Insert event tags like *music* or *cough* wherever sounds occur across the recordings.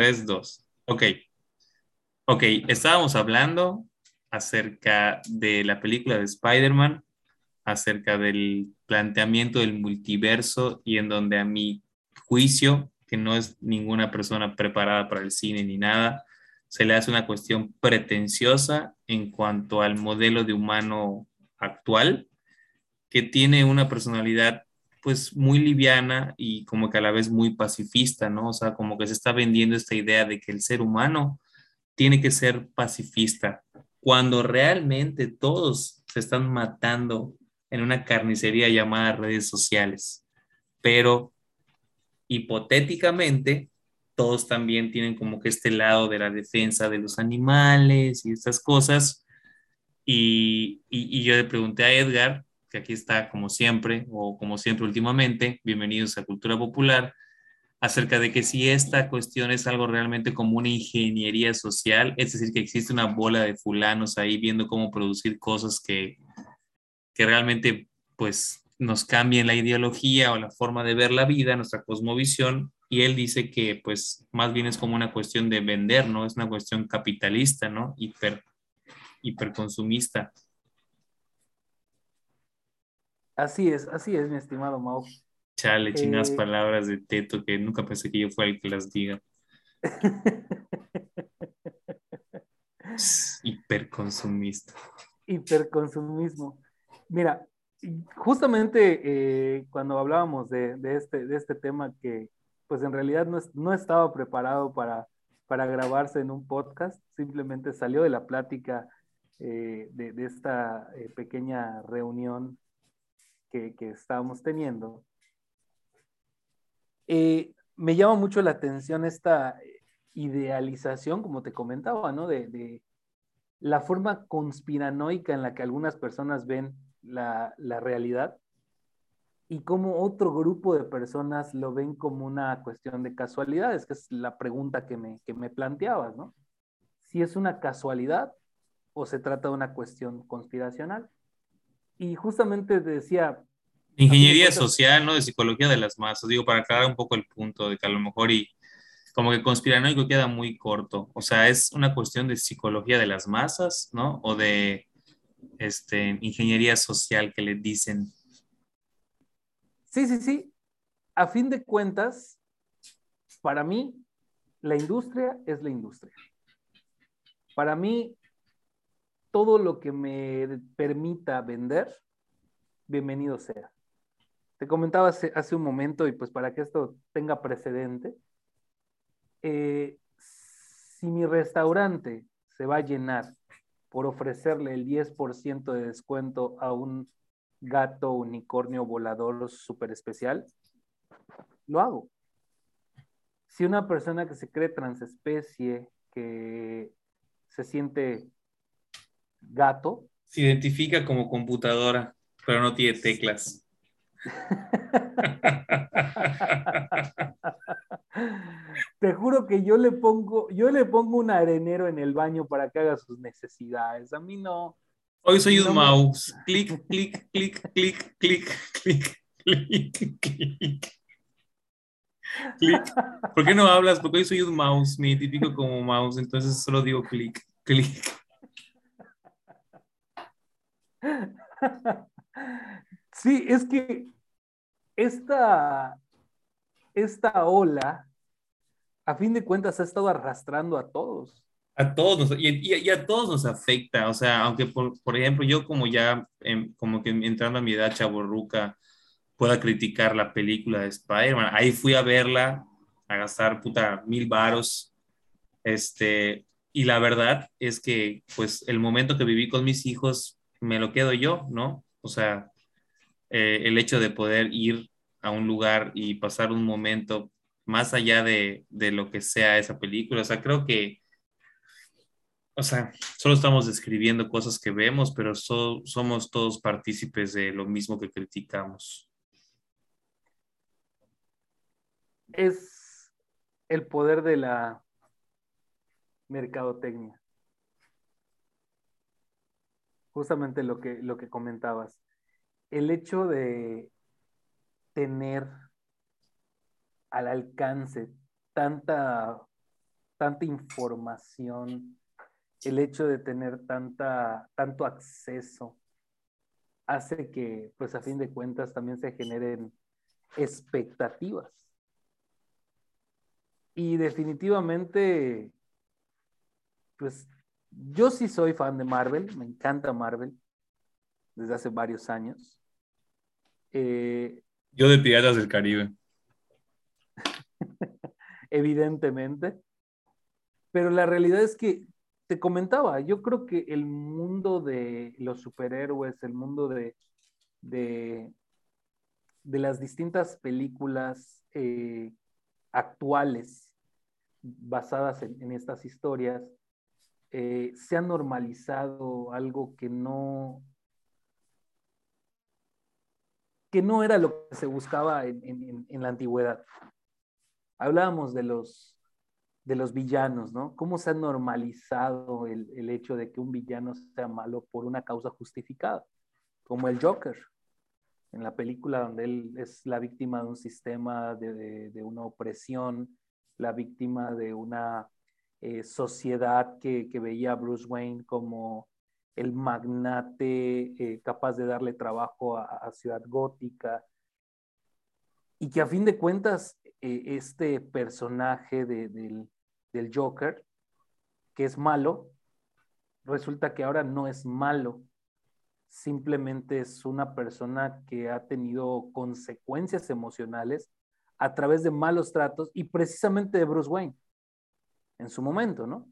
3, 2. Ok. Ok, estábamos hablando acerca de la película de Spider-Man, acerca del planteamiento del multiverso y en donde a mi juicio, que no es ninguna persona preparada para el cine ni nada, se le hace una cuestión pretenciosa en cuanto al modelo de humano actual, que tiene una personalidad pues muy liviana y como que a la vez muy pacifista, ¿no? O sea, como que se está vendiendo esta idea de que el ser humano tiene que ser pacifista, cuando realmente todos se están matando en una carnicería llamada redes sociales. Pero hipotéticamente, todos también tienen como que este lado de la defensa de los animales y estas cosas. Y, y, y yo le pregunté a Edgar que aquí está como siempre o como siempre últimamente, bienvenidos a Cultura Popular, acerca de que si esta cuestión es algo realmente como una ingeniería social, es decir, que existe una bola de fulanos ahí viendo cómo producir cosas que, que realmente pues nos cambien la ideología o la forma de ver la vida, nuestra cosmovisión, y él dice que pues más bien es como una cuestión de vender, ¿no? Es una cuestión capitalista, ¿no? Hiper, hiperconsumista. Así es, así es, mi estimado Mau. Chale, chinas eh, palabras de Teto que nunca pensé que yo fuera el que las diga. *laughs* Hiperconsumista. Hiperconsumismo. Mira, justamente eh, cuando hablábamos de, este, de este tema que pues en realidad no, estaba preparado para, para grabarse en un podcast, simplemente salió de la plática eh, de, de, esta pequeña reunión que, estábamos teniendo, eh, me llama mucho la atención esta idealización, como te comentaba, ¿no? De, la forma conspiranoica en la que algunas personas ven la, realidad y cómo otro grupo de personas lo ven como una cuestión de casualidades, que es la pregunta que me, que me planteabas, ¿no? Si es una casualidad o se trata de una cuestión conspiracional y justamente decía... Ingeniería social, ¿no? De psicología de las masas, digo, para aclarar un poco el punto de que a lo mejor y como que conspiranoico queda muy corto, o sea, es una cuestión de psicología de las masas, ¿no? O de este, ingeniería social que le dicen. Sí, sí, sí. A fin de cuentas, para mí, la industria es la industria. Para mí, todo lo que me permita vender, bienvenido sea. Te comentaba hace, un momento, y pues para que esto tenga precedente, eh, si mi restaurante se va a llenar por ofrecerle el 10% de descuento a un gato unicornio volador súper especial, lo hago. Si una persona que se cree transespecie, que se siente gato. Se identifica como computadora, pero no tiene teclas. *laughs* Te juro que yo le pongo, yo le pongo un arenero en el baño para que haga sus necesidades. A mí no. Hoy soy un mouse. Clic, clic, clic, clic, clic, clic, clic, clic. Clic. ¿Por qué no hablas? Porque hoy soy un mouse, me identifico como mouse, entonces solo digo clic, clic. *laughs* Sí, es que esta, esta ola, a fin de cuentas, ha estado arrastrando a todos. A todos, y, a todos nos afecta, o sea, aunque por, ejemplo yo como ya, em, como que entrando a mi edad chaborruca, pueda criticar la película de Spider-Man, ahí fui a verla, a gastar puta mil varos, este, y la verdad es que pues el momento que viví con mis hijos me lo quedo yo, ¿no? O sea, eh, el hecho de poder ir a un lugar y pasar un momento más allá de, lo que sea esa película, o sea, creo que, o sea, solo estamos describiendo cosas que vemos, pero somos todos partícipes de lo mismo que criticamos. Es el poder de la mercadotecnia justamente lo que, lo que comentabas. El hecho de tener al alcance tanta tanta información, el hecho de tener tanta, tanto acceso, hace que, pues a fin de cuentas, también se generen expectativas. Y definitivamente, pues yo sí soy fan de Marvel, me encanta Marvel desde hace varios años. Eh, yo de Piratas del Caribe. *laughs* Evidentemente. Pero la realidad es que te comentaba, yo creo que el mundo de los superhéroes, el mundo de, de, las distintas películas eh, actuales basadas en, estas historias, eh, se ha normalizado algo que no, que no era lo que se buscaba en, en la antigüedad. Hablábamos de los, de los villanos, ¿no? ¿Cómo se ha normalizado el, hecho de que un villano sea malo por una causa justificada? Como el Joker, en la película donde él es la víctima de un sistema, de, una opresión, la víctima de una eh, sociedad que, veía a Bruce Wayne como el magnate eh, capaz de darle trabajo a, Ciudad Gótica, y que a fin de cuentas eh, este personaje del, Joker, que es malo, resulta que ahora no es malo, simplemente es una persona que ha tenido consecuencias emocionales a través de malos tratos y precisamente de Bruce Wayne en su momento, ¿no?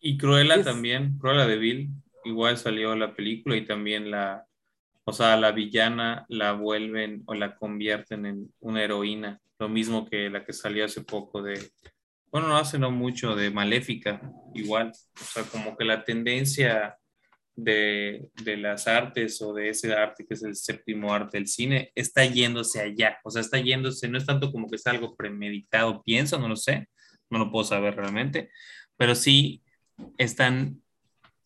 Y Cruella también, Cruella de Bill, igual salió la película y también la, o sea, la villana la vuelven o la convierten en una heroína, lo mismo que la que salió hace poco de, bueno, no hace no mucho de Maléfica, igual, o sea, como que la tendencia de, de, las artes o de ese arte que es el séptimo arte del cine está yéndose allá, o sea, está yéndose, no es tanto como que es algo premeditado, pienso, no lo sé, no lo puedo saber realmente, pero sí están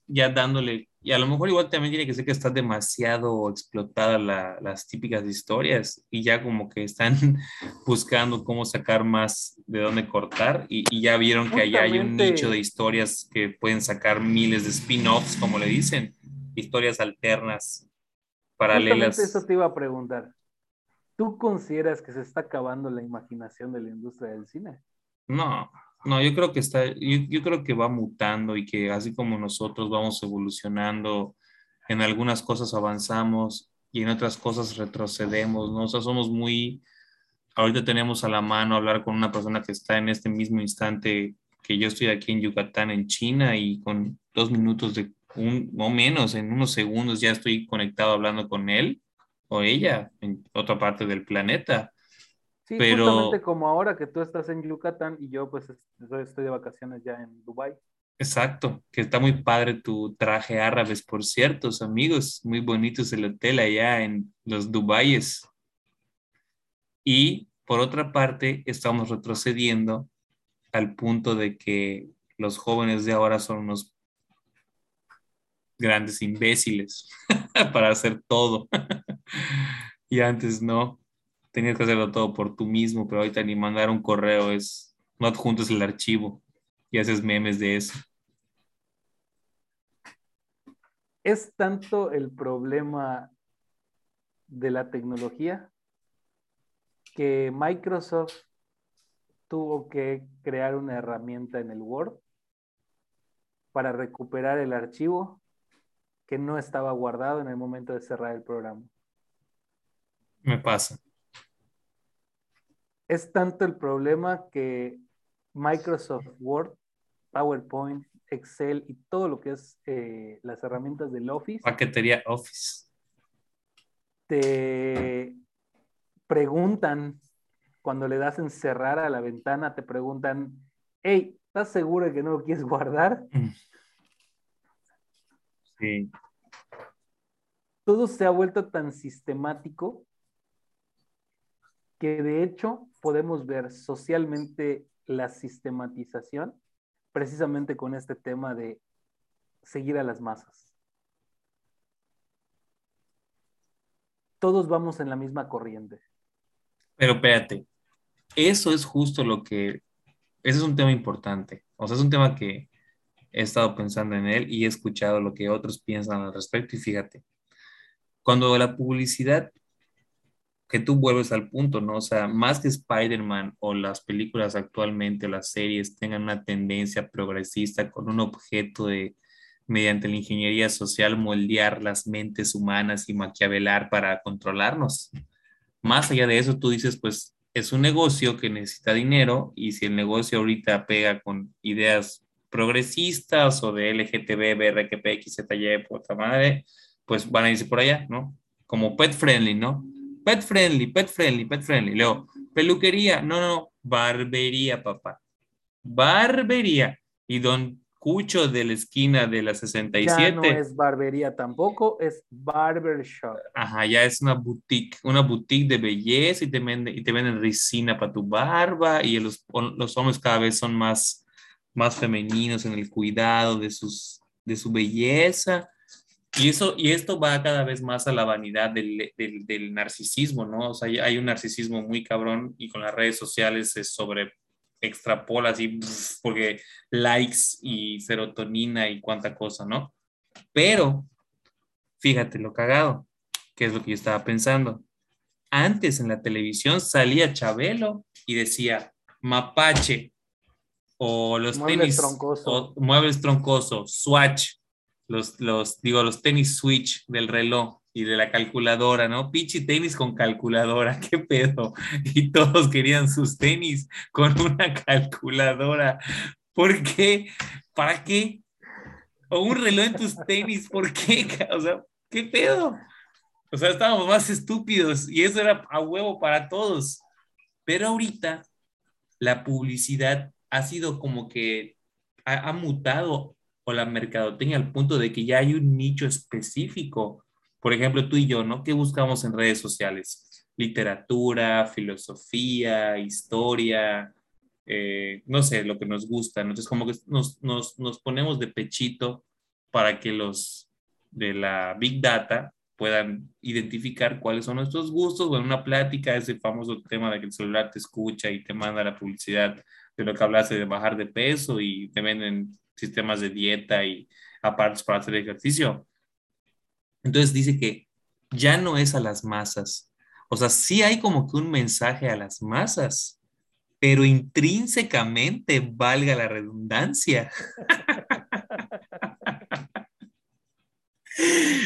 ya dándole y a lo mejor igual también tiene que ser que está demasiado explotada las típicas historias y ya como que están *laughs* buscando cómo sacar más de dónde cortar y, ya vieron que allá hay un nicho de historias que pueden sacar miles de spin-offs, como le dicen, historias alternas, paralelas. eso te iba a preguntar. ¿Tú consideras que se está acabando la imaginación de la industria del cine? No, no, yo creo que está, yo, creo que va mutando y que así como nosotros vamos evolucionando, en algunas cosas avanzamos y en otras cosas retrocedemos, ¿no? O sea, somos muy, ahorita tenemos a la mano hablar con una persona que está en este mismo instante que yo estoy aquí en Yucatán, en China, y con dos minutos de un, o menos, en unos segundos ya estoy conectado hablando con él o ella en otra parte del planeta. Sí, pero... justamente como ahora que tú estás en Yucatán y yo pues estoy de vacaciones ya en Dubai. Exacto, que está muy padre tu traje árabes, por cierto, amigos, muy bonitos el hotel allá en los Dubaies. Y por otra parte, estamos retrocediendo al punto de que los jóvenes de ahora son unos grandes imbéciles *laughs* para hacer todo. *laughs* y antes no tenías que hacerlo todo por tú mismo, pero ahorita ni mandar un correo es, no adjuntes el archivo y haces memes de eso. Es tanto el problema de la tecnología que Microsoft tuvo que crear una herramienta en el Word para recuperar el archivo que no estaba guardado en el momento de cerrar el programa. Me pasa. Es tanto el problema que Microsoft Word, PowerPoint, Excel y todo lo que es eh, las herramientas del Office. Paquetería Office. Te preguntan, cuando le das encerrar a la ventana, te preguntan, hey, ¿estás seguro de que no lo quieres guardar? Mm. Sí. Todo se ha vuelto tan sistemático que de hecho podemos ver socialmente la sistematización precisamente con este tema de seguir a las masas. Todos vamos en la misma corriente. Pero espérate, eso es justo lo que ese es un tema importante. O sea, es un tema que he estado pensando en él y he escuchado lo que otros piensan al respecto. Y fíjate, cuando la publicidad, que tú vuelves al punto, ¿no? O sea, más que Spider-Man o las películas actualmente, las series tengan una tendencia progresista con un objeto de, mediante la ingeniería social, moldear las mentes humanas y maquiavelar para controlarnos. Más allá de eso, tú dices, pues es un negocio que necesita dinero y si el negocio ahorita pega con ideas progresistas o de LGTB, BRQP, XZY, puta madre, pues van a irse por allá, ¿no? Como pet friendly, ¿no? Pet friendly, pet friendly, pet friendly. Luego, peluquería, no, no, barbería, papá. Barbería. Y don Cucho de la esquina de la 67. Ya no es barbería tampoco, es barbershop. Ajá, ya es una boutique, una boutique de belleza y te venden, y te venden resina para tu barba y los, los hombres cada vez son más, más femeninos en el cuidado de, sus, de su belleza. Y, eso, y esto va cada vez más a la vanidad del, del, del narcisismo, ¿no? O sea, hay un narcisismo muy cabrón y con las redes sociales es sobre extrapola así, porque likes y serotonina y cuánta cosa, ¿no? Pero, fíjate lo cagado, que es lo que yo estaba pensando. Antes en la televisión salía Chabelo y decía mapache o los tenis troncoso. muebles troncosos, swatch, los, los, digo, los tenis switch del reloj y de la calculadora, ¿no? Pichi tenis con calculadora, *laughs* qué pedo. Y todos querían sus tenis con una calculadora. ¿Por qué? ¿Para qué? O un reloj en tus tenis, ¿por qué? *laughs* O sea, ¿qué pedo? O sea, estábamos más estúpidos y eso era a huevo para todos. Pero ahorita la publicidad ha sido como que ha, ha mutado o la mercadotecnia al punto de que ya hay un nicho específico por ejemplo, tú y yo, ¿no? ¿Qué buscamos en redes sociales? Literatura, filosofía, historia, eh, no sé, lo que nos gusta. Entonces, como que nos, nos, nos ponemos de pechito para que los de la Big Data puedan identificar cuáles son nuestros gustos. Bueno, una plática, ese famoso tema de que el celular te escucha y te manda la publicidad de lo que hablaste de bajar de peso y te venden sistemas de dieta y aparatos para hacer ejercicio. Entonces dice que ya no es a las masas. O sea, sí hay como que un mensaje a las masas, pero intrínsecamente, valga la redundancia. *laughs*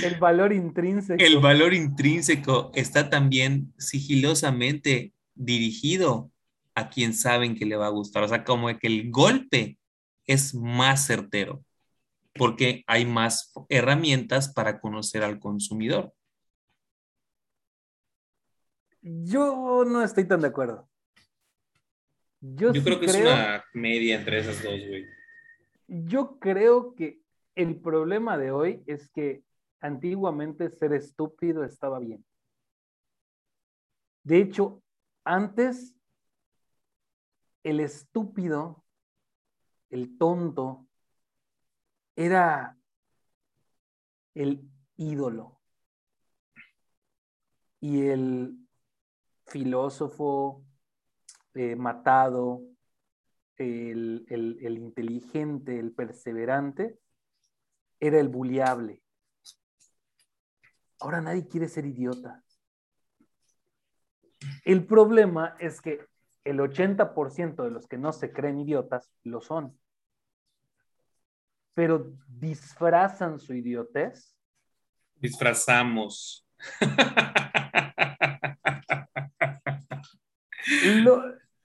El valor intrínseco. El valor intrínseco está también sigilosamente dirigido a quien saben que le va a gustar. O sea, como que el golpe es más certero porque hay más herramientas para conocer al consumidor. Yo no estoy tan de acuerdo. Yo, creo que es una media entre esas dos, güey. Yo creo que el problema de hoy es que antiguamente ser estúpido estaba bien. De hecho, antes el estúpido, el tonto, era el ídolo. Y el filósofo eh, matado, el, el, inteligente, el perseverante, era el buleable. Ahora nadie quiere ser idiota. El problema es que el 80% de los que no se creen idiotas lo son pero disfrazan su idiotez. Disfrazamos.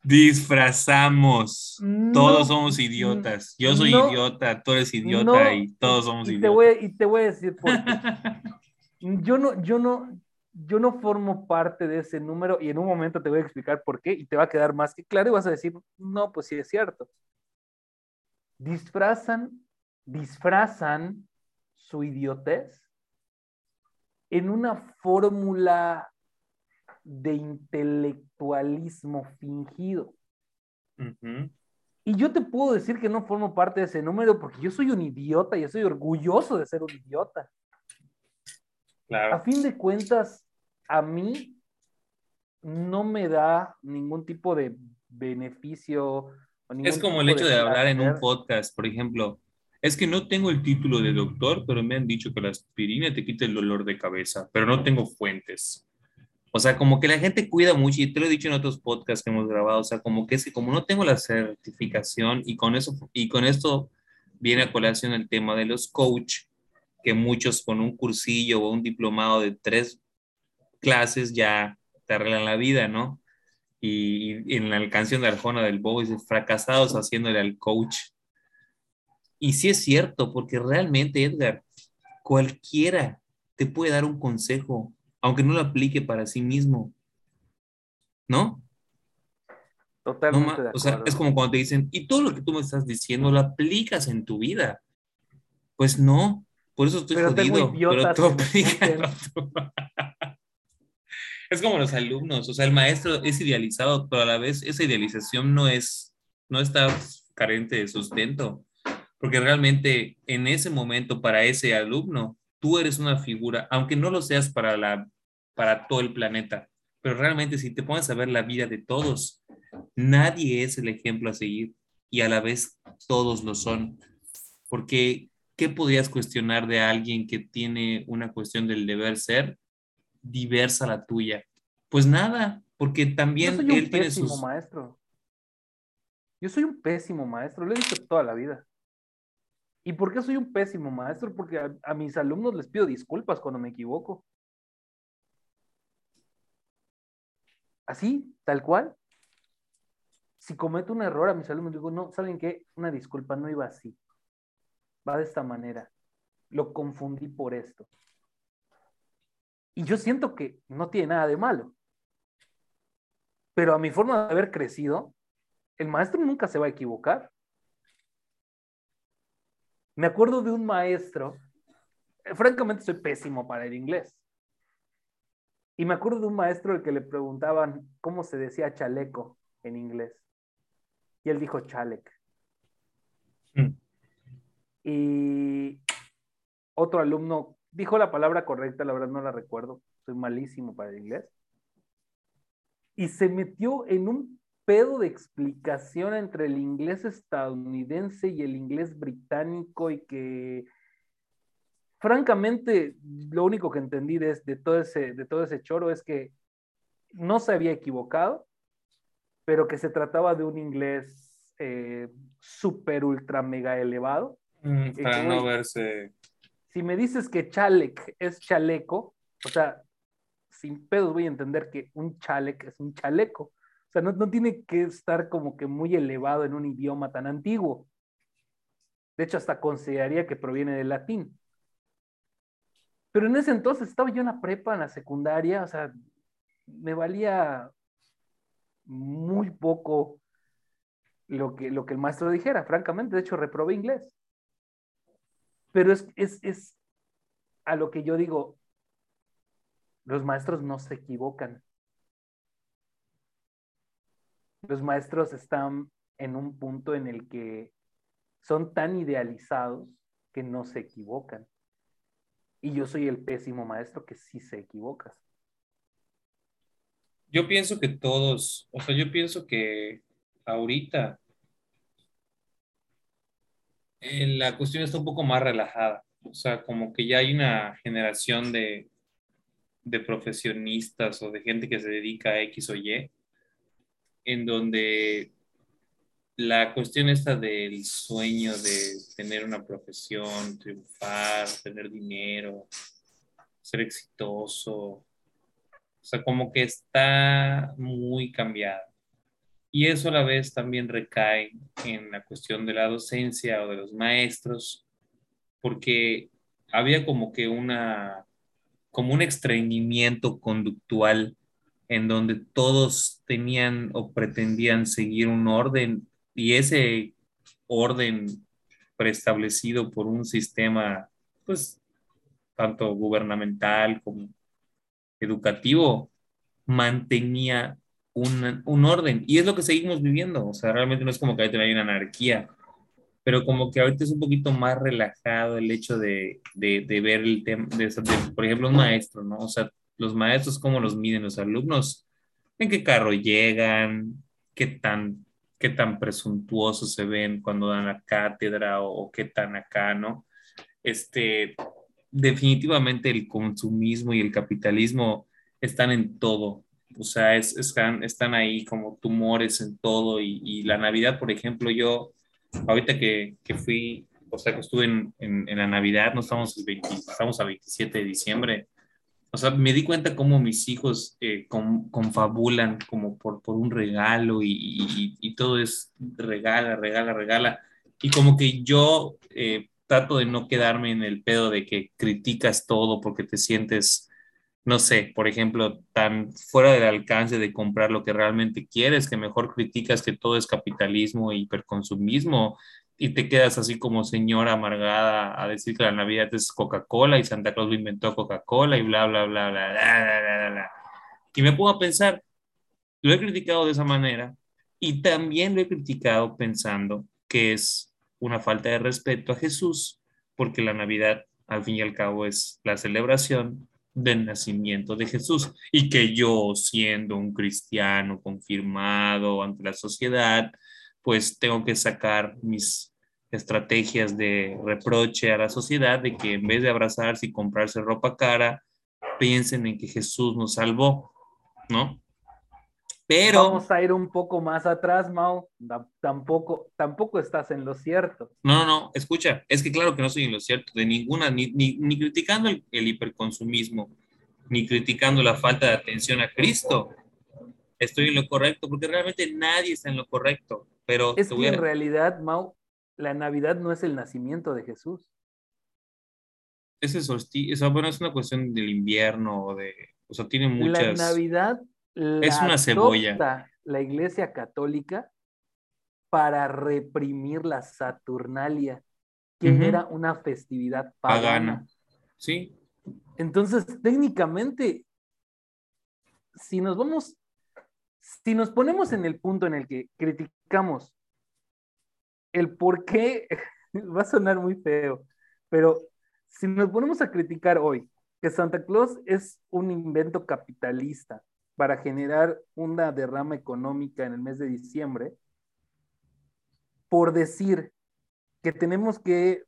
Disfrazamos. todos somos idiotas. Yo soy idiota, tú eres idiota y todos somos y idiotas. Te voy, y te voy a decir por qué. yo no, yo no, yo no formo parte de ese número y en un momento te voy a explicar por qué y te va a quedar más que claro y vas a decir, no, pues sí es cierto. Disfrazan disfrazan su idiotez en una fórmula de intelectualismo fingido. Y yo te puedo decir que no formo parte de ese número porque yo soy un idiota y soy orgulloso de ser un idiota. A fin de cuentas, a mí no me da ningún tipo de beneficio Es como el hecho de, hablar en un podcast, por ejemplo. Es que no tengo el título de doctor, pero me han dicho que la aspirina te quita el dolor de cabeza, pero no tengo fuentes. O sea, como que la gente cuida mucho, y te lo he dicho en otros podcasts que hemos grabado, o sea, como que es que como no tengo la certificación y con eso, y con esto viene a colación el tema de los coach, que muchos con un cursillo o un diplomado de tres clases ya te arreglan la vida, ¿no? Y, en la canción de Arjona del Bobo dice, fracasados haciéndole al coach. Y sí es cierto, porque realmente, Edgar, cualquiera te puede dar un consejo, aunque no lo aplique para sí mismo. ¿No? Totalmente. o sea, es como cuando te dicen, y todo lo que tú me estás diciendo lo aplicas en tu vida. Pues no, por eso estoy jodido, pero tú aplicas. *laughs* es como los alumnos, o sea, el maestro es idealizado, pero a la vez esa idealización no es, no está carente de sustento, porque realmente en ese momento para ese alumno, tú eres una figura, aunque no lo seas para, la, para todo el planeta, pero realmente si te pones a ver la vida de todos, nadie es el ejemplo a seguir y a la vez todos lo son, porque ¿qué podrías cuestionar de alguien que tiene una cuestión del deber ser diversa la tuya? Pues nada, porque también Yo soy un pésimo maestro. Yo soy un pésimo maestro, lo he dicho toda la vida. ¿Y por qué soy un pésimo maestro? Porque a, mis alumnos les pido disculpas cuando me equivoco. Así, tal cual. Si cometo un error a mis alumnos, digo, no, ¿saben qué? Una disculpa, no iba así. Va de esta manera. Lo confundí por esto. Y yo siento que no tiene nada de malo. Pero a mi forma de haber crecido, el maestro nunca se va a equivocar. Me acuerdo de un maestro, eh, francamente soy pésimo para el inglés. Y me acuerdo de un maestro al que le preguntaban cómo se decía chaleco en inglés. Y él dijo chalec. Mm. Y otro alumno dijo la palabra correcta, la verdad no la recuerdo, soy malísimo para el inglés. Y se metió en un pedo de explicación entre el inglés estadounidense y el inglés británico y que francamente lo único que entendí de, de, todo, ese, de todo ese choro es que no se había equivocado, pero que se trataba de un inglés eh, súper, ultra, mega elevado. Mm, para no verse si me dices que chalec es chaleco, o sea, sin pedos voy a entender que un chalec es un chaleco. O sea, no, no tiene que estar como que muy elevado en un idioma tan antiguo. De hecho, hasta consideraría que proviene del latín. Pero en ese entonces estaba yo en la prepa, en la secundaria, o sea, me valía muy poco lo que, lo que el maestro dijera, francamente. De hecho, reprobé inglés. Pero es, es, a lo que yo digo, los maestros no se equivocan. Los maestros están en un punto en el que son tan idealizados que no se equivocan. Y yo soy el pésimo maestro que sí se equivoca. Yo pienso que todos, o sea, yo pienso que ahorita la cuestión está un poco más relajada. O sea, como que ya hay una generación de, de profesionistas o de gente que se dedica a X o Y, en donde la cuestión esta del sueño de tener una profesión, triunfar, tener dinero, ser exitoso, o sea, como que está muy cambiada. Y eso a la vez también recae en la cuestión de la docencia o de los maestros, porque había como que una, como un estreñimiento conductual en donde todos tenían o pretendían seguir un orden y ese orden preestablecido por un sistema, pues, tanto gubernamental como educativo, mantenía un, orden. Y es lo que seguimos viviendo. O sea, realmente no es como que ahorita hay una anarquía, pero como que ahorita es un poquito más relajado el hecho de, de, ver el tema, de, por ejemplo, un maestro, ¿no? O sea, los maestros, ¿cómo los miden los alumnos? ¿En qué carro llegan? ¿Qué tan qué tan presuntuosos se ven cuando dan la cátedra o, qué tan acá, ¿no? Este, definitivamente el consumismo y el capitalismo están en todo. O sea, es, están, están ahí como tumores en todo. Y, la Navidad, por ejemplo, yo, ahorita que, que fui, o sea, que estuve en, en, la Navidad, no estamos, el estamos a 27 de diciembre, o sea, me di cuenta cómo mis hijos eh, confabulan como por, por un regalo y, y, todo es regala, regala, regala. Y como que yo eh, trato de no quedarme en el pedo de que criticas todo porque te sientes, no sé, por ejemplo, tan fuera del alcance de comprar lo que realmente quieres, que mejor criticas que todo es capitalismo e hiperconsumismo y te quedas así como señora amargada a decir que la Navidad es Coca-Cola y Santa Claus lo inventó Coca-Cola y bla, bla, bla, bla, bla, bla, bla, Y me pongo a pensar, lo he criticado de esa manera y también lo he criticado pensando que es una falta de respeto a Jesús, porque la Navidad, al fin y al cabo, es la celebración del nacimiento de Jesús y que yo, siendo un cristiano confirmado ante la sociedad, pues tengo que sacar mis estrategias de reproche a la sociedad de que en vez de abrazarse y comprarse ropa cara, piensen en que Jesús nos salvó, ¿no? Pero vamos a ir un poco más atrás, Mao. Tampoco, tampoco estás en lo cierto. No, no, no. Escucha, es que claro que no estoy en lo cierto de ninguna, ni, ni, criticando el, el, hiperconsumismo, ni criticando la falta de atención a Cristo. Estoy en lo correcto, porque realmente nadie está en lo correcto. Pero es que en realidad, Mau, la Navidad no es el nacimiento de Jesús. Es el solsticio, bueno, es una cuestión del invierno, o de, o sea, tiene muchas... La Navidad es una cebolla. La Iglesia Católica para reprimir la Saturnalia, que era una festividad pagana. pagana. Sí. Entonces, técnicamente, si nos vamos si nos ponemos en el punto en el que criticamos el por qué, *laughs* va a sonar muy feo, pero si nos ponemos a criticar hoy que Santa Claus es un invento capitalista para generar una derrama económica en el mes de diciembre, por decir que tenemos que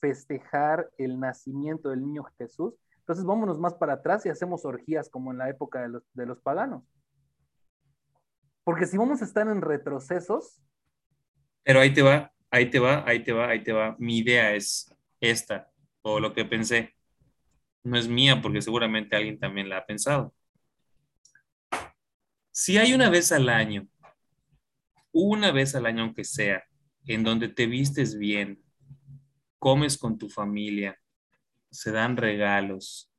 festejar el nacimiento del niño Jesús, entonces vámonos más para atrás y hacemos orgías como en la época de los, de los paganos. Porque si vamos a estar en retrocesos. Pero ahí te va, ahí te va, ahí te va, ahí te va. Mi idea es esta, o lo que pensé. No es mía porque seguramente alguien también la ha pensado. Si hay una vez al año, una vez al año aunque sea, en donde te vistes bien, comes con tu familia, se dan regalos,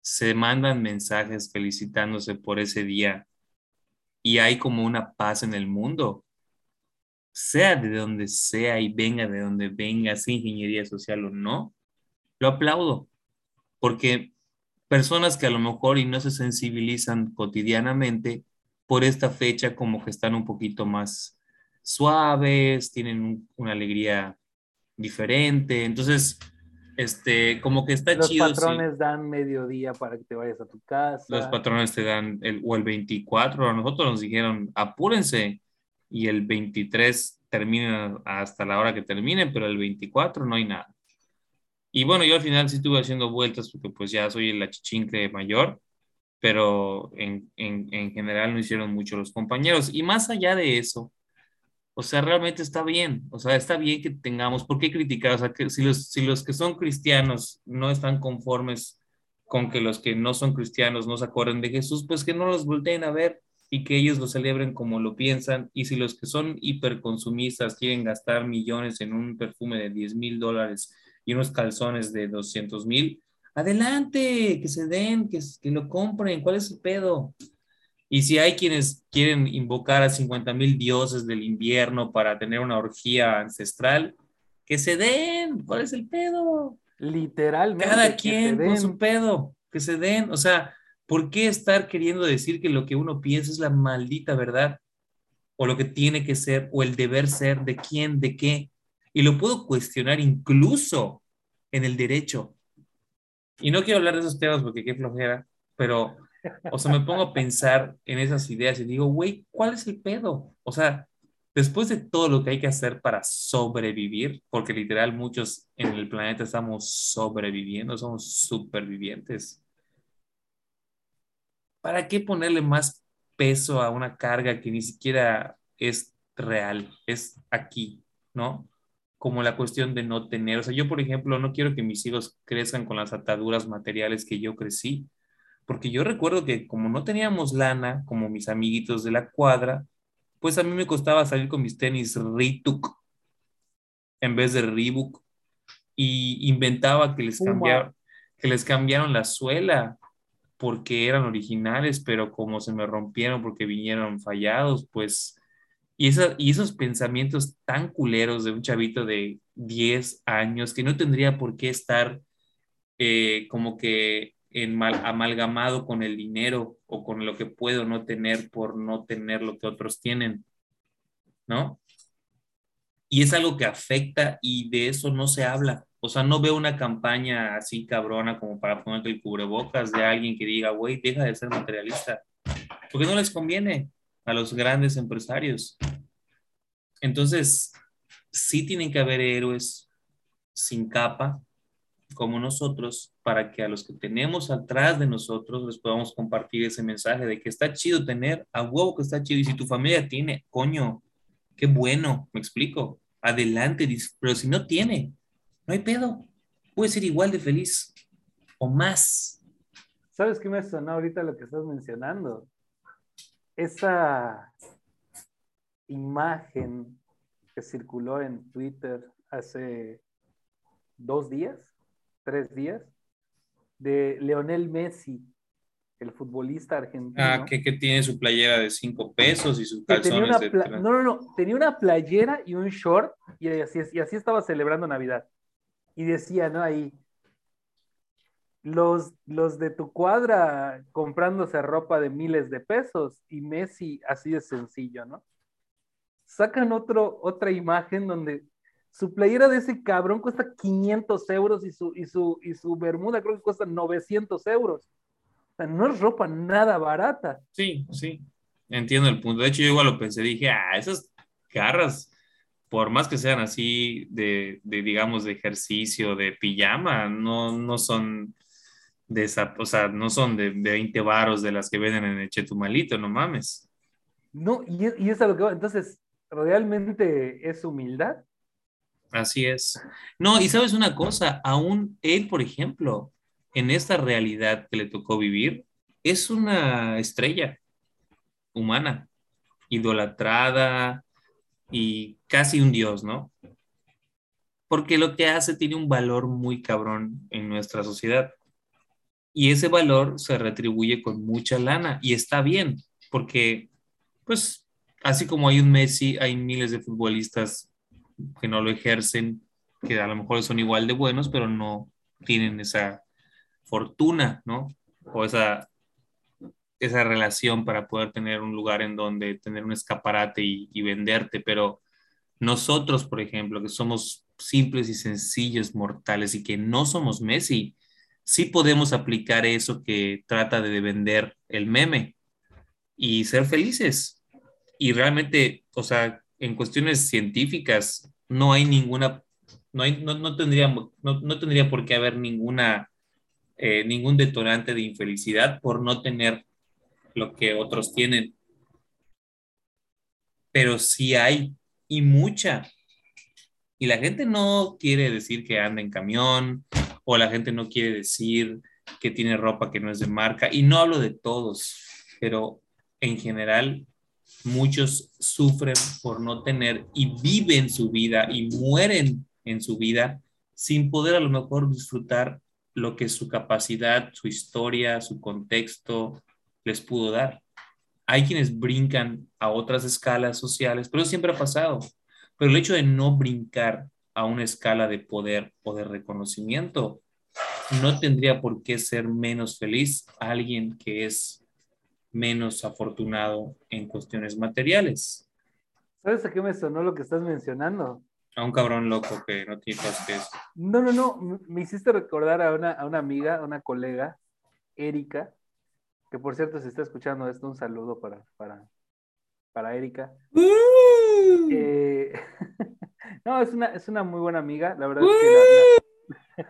se mandan mensajes felicitándose por ese día, y hay como una paz en el mundo, sea de donde sea y venga de donde venga, sea ingeniería social o no, lo aplaudo, porque personas que a lo mejor y no se sensibilizan cotidianamente por esta fecha como que están un poquito más suaves, tienen una alegría diferente, entonces este, como que está chido. Los patrones dan mediodía para que te vayas a tu casa. Los patrones te dan el, o el 24, a nosotros nos dijeron apúrense y el 23 termina hasta la hora que terminen, pero el 24 no hay nada. Y bueno, yo al final sí estuve haciendo vueltas porque pues ya soy el achichincle mayor, pero en, en, en general no hicieron mucho los compañeros. Y más allá de eso, o sea, realmente está bien, o sea, está bien que tengamos, ¿por qué criticar? O sea, que si los, si los que son cristianos no están conformes con que los que no son cristianos no se acuerden de Jesús, pues que no los volteen a ver y que ellos lo celebren como lo piensan. Y si los que son hiperconsumistas quieren gastar millones en un perfume de 10 mil dólares y unos calzones de 200 mil, adelante, que se den, que, que lo compren, ¿cuál es el pedo? Y si hay quienes quieren invocar a 50 mil dioses del invierno para tener una orgía ancestral, que se den. ¿Cuál es el pedo? Literalmente. Cada quien con su pedo, que se den. O sea, ¿por qué estar queriendo decir que lo que uno piensa es la maldita verdad? O lo que tiene que ser, o el deber ser, de quién, de qué. Y lo puedo cuestionar incluso en el derecho. Y no quiero hablar de esos temas porque qué flojera, pero o sea, me pongo a pensar en esas ideas y digo, güey, ¿cuál es el pedo? O sea, después de todo lo que hay que hacer para sobrevivir, porque literal muchos en el planeta estamos sobreviviendo, somos supervivientes, ¿para qué ponerle más peso a una carga que ni siquiera es real, es aquí, ¿no? Como la cuestión de no tener, o sea, yo por ejemplo no quiero que mis hijos crezcan con las ataduras materiales que yo crecí, porque yo recuerdo que como no teníamos lana, como mis amiguitos de la cuadra, pues a mí me costaba salir con mis tenis Rituk en vez de Reebok y inventaba que les, cambiaron, que les cambiaron la suela porque eran originales, pero como se me rompieron porque vinieron fallados, pues, y, esa, y esos pensamientos tan culeros de un chavito de 10 años que no tendría por qué estar eh, como que en mal, amalgamado con el dinero o con lo que puedo no tener por no tener lo que otros tienen, ¿no? Y es algo que afecta y de eso no se habla. O sea, no veo una campaña así cabrona como para ponerte el cubrebocas de alguien que diga, güey, deja de ser materialista. Porque no les conviene a los grandes empresarios. Entonces, sí tienen que haber héroes sin capa como nosotros para que a los que tenemos atrás de nosotros les podamos compartir ese mensaje de que está chido tener, a huevo que está chido. Y si tu familia tiene, coño, qué bueno, me explico. Adelante, pero si no tiene, no hay pedo. Puede ser igual de feliz o más. ¿Sabes qué me sonó ahorita lo que estás mencionando? Esa imagen que circuló en Twitter hace dos días, tres días, de Leonel Messi, el futbolista argentino. Ah, que, tiene su playera de cinco pesos y sus calzones de... No, no, no, tenía una playera y un short y así, y así estaba celebrando Navidad y decía, ¿no? Ahí, los, los de tu cuadra comprándose ropa de miles de pesos y Messi así de sencillo, ¿no? Sacan otro, otra imagen donde su playera de ese cabrón cuesta 500 euros y su, y su, y su bermuda creo que cuesta 900 euros. O sea, no es ropa nada barata. Sí, sí, entiendo el punto. De hecho, yo igual lo pensé, dije, ah, esas garras por más que sean así de, digamos, de ejercicio, de pijama, no, no son de esa, o sea, no son de, de 20 varos de las que venden en el Chetumalito, no mames. No, y, y es a lo que va. Entonces, ¿realmente es humildad? Así es. No, y sabes una cosa, aún él, por ejemplo, en esta realidad que le tocó vivir, es una estrella humana, idolatrada, y casi un dios, ¿no? Porque lo que hace tiene un valor muy cabrón en nuestra sociedad. Y ese valor se retribuye con mucha lana y está bien, porque pues así como hay un Messi, hay miles de futbolistas que no lo ejercen, que a lo mejor son igual de buenos, pero no tienen esa fortuna, ¿no? O esa esa relación para poder tener un lugar en donde tener un escaparate y, venderte, pero nosotros, por ejemplo, que somos simples y sencillos mortales y que no somos Messi, sí podemos aplicar eso que trata de vender el meme y ser felices. Y realmente, o sea, en cuestiones científicas, no hay ninguna, no, hay, no, tendría, no, tendría por qué haber ninguna, eh, ningún detonante de infelicidad por no tener lo que otros tienen. Pero sí hay, y mucha. Y la gente no quiere decir que anda en camión, o la gente no quiere decir que tiene ropa que no es de marca. Y no hablo de todos, pero en general muchos sufren por no tener y viven su vida y mueren en su vida sin poder a lo mejor disfrutar lo que su capacidad, su historia, su contexto, les pudo dar. Hay quienes brincan a otras escalas sociales, pero eso siempre ha pasado. Pero el hecho de no brincar a una escala de poder o de reconocimiento no tendría por qué ser menos feliz alguien que es menos afortunado en cuestiones materiales. ¿Sabes a qué me sonó lo que estás mencionando? A un cabrón loco que no tiene cosas que No, no, no. Me hiciste recordar a una, a una amiga, a una colega, Erika, que por cierto, si está escuchando esto, un saludo para, para, para Erika. Eh, *laughs* no, es una, es una muy buena amiga, la verdad es que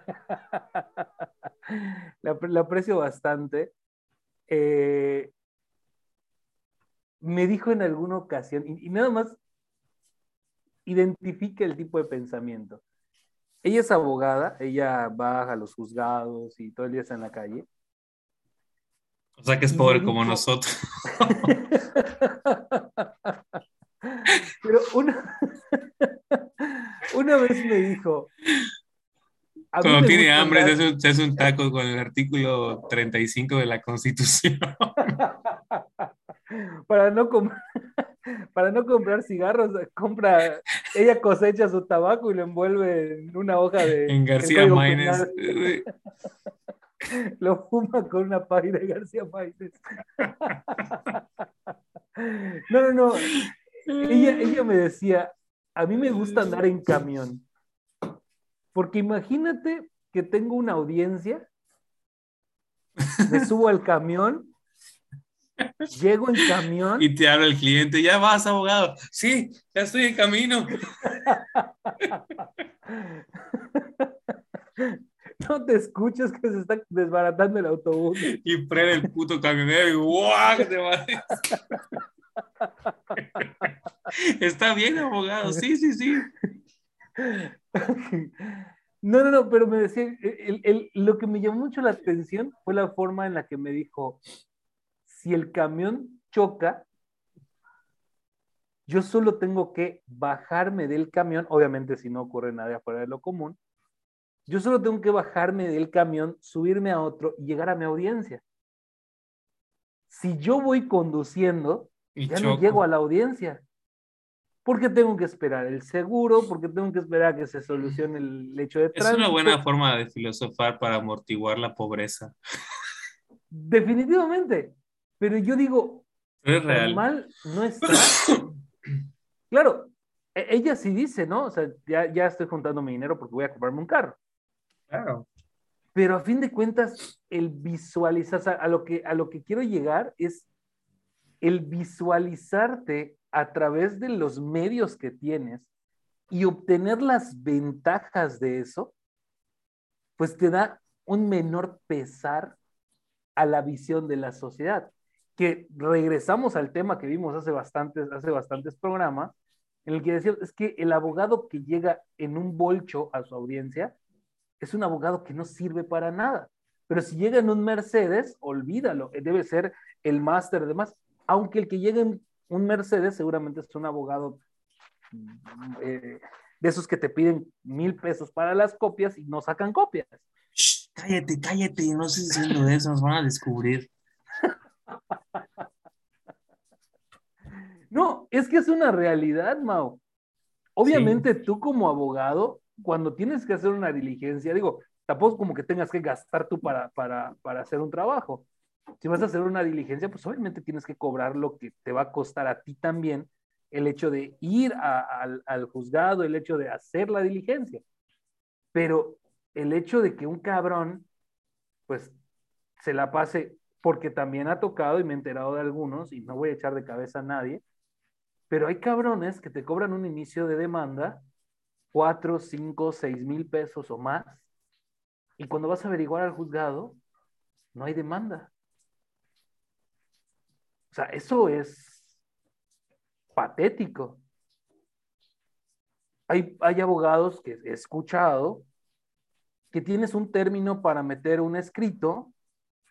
la, la, *laughs* aprecio bastante. Eh, me dijo en alguna ocasión, y, y, nada más identifica el tipo de pensamiento. Ella es abogada, ella baja a los juzgados y todo el día está en la calle. O sea que es pobre como nosotros. *laughs* Pero una, *laughs* una vez me dijo. Cuando tiene hambre, se hace, un, se hace un *laughs* taco con el artículo 35 de la Constitución. para no comprar para no comprar cigarros, compra, ella cosecha su tabaco y lo envuelve en una hoja de... En García Maínez. *laughs* lo fuma con una página de García Maínez. *laughs* no, no, no. Ella, ella me decía, a mí me gusta andar en camión. Porque imagínate que tengo una audiencia, me subo al camión Llego en camión. Y te habla el cliente, ya vas, abogado. Sí, ya estoy en camino. *laughs* *laughs* No te escuchas que se está desbaratando el autobús. Y prende el puto camionero y ¡guau! Te *laughs* Está bien, abogado. Sí, sí, sí. No, no, no, pero me decía, lo que me llamó mucho la atención fue la forma en la que me dijo, si el camión choca, yo solo tengo que bajarme del camión, obviamente si no ocurre nada fuera de lo común, yo solo tengo que bajarme del camión, subirme a otro y llegar a mi audiencia. Si yo voy conduciendo, ya no llego a la audiencia. Porque tengo que esperar el seguro, porque tengo que esperar a que se solucione el hecho de tránsito. Es una buena forma de filosofar para amortiguar la pobreza. Definitivamente. Pero yo digo, es real. mal no está. claro, e, ella sí dice, ¿no? O sea, ya, ya estoy juntando mi dinero porque voy a comprarme un carro. Claro. Pero a fin de cuentas, el visualizar, a lo que, a lo que quiero llegar es el visualizarte a través de los medios que tienes y obtener las ventajas de eso, pues te da un menor pesar a la visión de la sociedad que regresamos al tema que vimos hace bastantes, hace bastantes programas, en el que decía, es que el abogado que llega en un bolcho a su audiencia es un abogado que no sirve para nada. Pero si llega en un Mercedes, olvídalo, debe ser el máster de más. Aunque el que llegue en un Mercedes seguramente es un abogado eh, de esos que te piden mil pesos para las copias y no sacan copias. cállate, cállate, no sé diciendo eso, nos van a descubrir. *laughs* No, es que es una realidad, Mao. Obviamente tú como abogado, cuando tienes que hacer una diligencia, digo, tampoco como que tengas que gastar tú para, para, hacer un trabajo. Si vas a hacer una diligencia, pues obviamente tienes que cobrar lo que te va a costar a ti también el hecho de ir al, al juzgado, el hecho de hacer la diligencia. Pero el hecho de que un cabrón, pues, se la pase porque también ha tocado y me he enterado de algunos, y no voy a echar de cabeza a nadie, pero hay cabrones que te cobran un inicio de demanda, cuatro, cinco, seis mil pesos o más, y cuando vas a averiguar al juzgado, no hay demanda. O sea, eso es patético. Hay, hay abogados que he escuchado que tienes un término para meter un escrito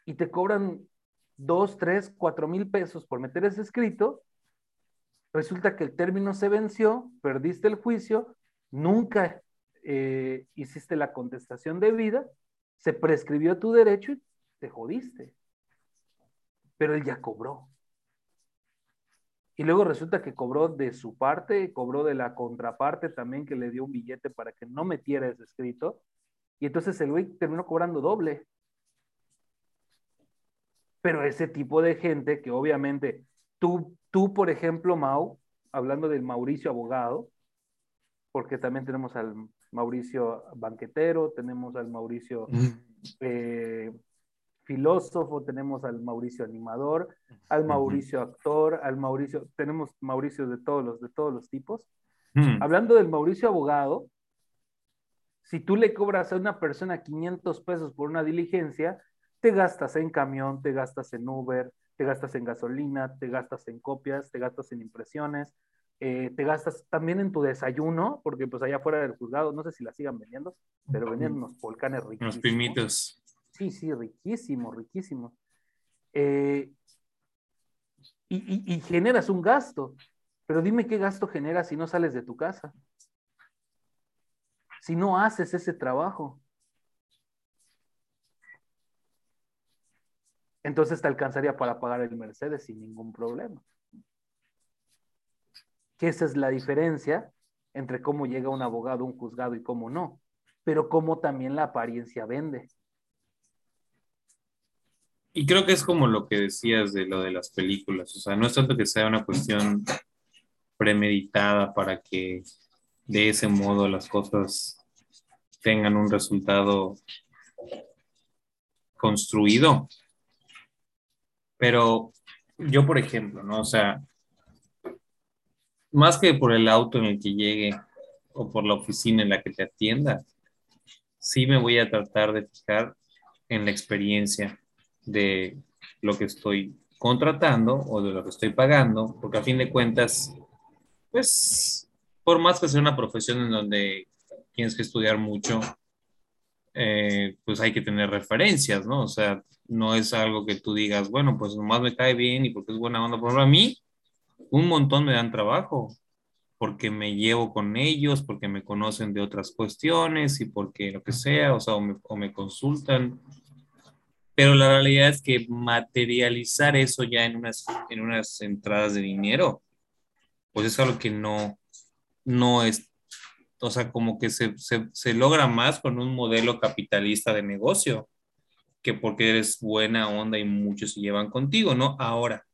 y te cobran dos, tres, cuatro mil pesos por meter ese escrito, resulta que el término se venció, perdiste el juicio, nunca eh, hiciste la contestación debida, se prescribió tu derecho y te jodiste. Pero él ya cobró. Y luego resulta que cobró de su parte, cobró de la contraparte también que le dio un billete para que no metiera ese escrito. Y entonces el güey terminó cobrando doble. Pero ese tipo de gente que obviamente tú, tú, por ejemplo, Mau, hablando del Mauricio abogado, porque también tenemos al Mauricio banquetero, tenemos al Mauricio eh, filósofo, tenemos al Mauricio animador, al Mauricio actor, al Mauricio, tenemos Mauricio de todos los, de todos los tipos. Hablando del Mauricio abogado, si tú le cobras a una persona 500 pesos por una diligencia, te gastas en camión, te gastas en Uber, te gastas en gasolina, te gastas en copias, te gastas en impresiones, eh, te gastas también en tu desayuno, porque pues allá fuera del juzgado, no sé si la sigan vendiendo, pero venían unos volcanes riquísimos. Unos pimitos. Sí, sí, riquísimo, riquísimo. Eh, y, y generas un gasto, pero dime qué gasto generas si no sales de tu casa, si no haces ese trabajo. entonces te alcanzaría para pagar el Mercedes sin ningún problema. Que esa es la diferencia entre cómo llega un abogado, un juzgado y cómo no, pero cómo también la apariencia vende. Y creo que es como lo que decías de lo de las películas, o sea, no es tanto que sea una cuestión premeditada para que de ese modo las cosas tengan un resultado construido, pero yo, por ejemplo, ¿no? O sea, más que por el auto en el que llegue o por la oficina en la que te atienda, sí me voy a tratar de fijar en la experiencia de lo que estoy contratando o de lo que estoy pagando, porque a fin de cuentas, pues, por más que sea una profesión en donde tienes que estudiar mucho, eh, pues hay que tener referencias, ¿no? O sea, no es algo que tú digas, bueno, pues nomás me cae bien y porque es buena onda. Por ejemplo, a mí, un montón me dan trabajo porque me llevo con ellos, porque me conocen de otras cuestiones y porque lo que sea, o sea, o me, o me consultan. Pero la realidad es que materializar eso ya en unas, en unas entradas de dinero, pues es algo que no, no es o sea, como que se, se, logra más con un modelo capitalista de negocio que porque eres buena onda y muchos se llevan contigo, ¿no? Ahora,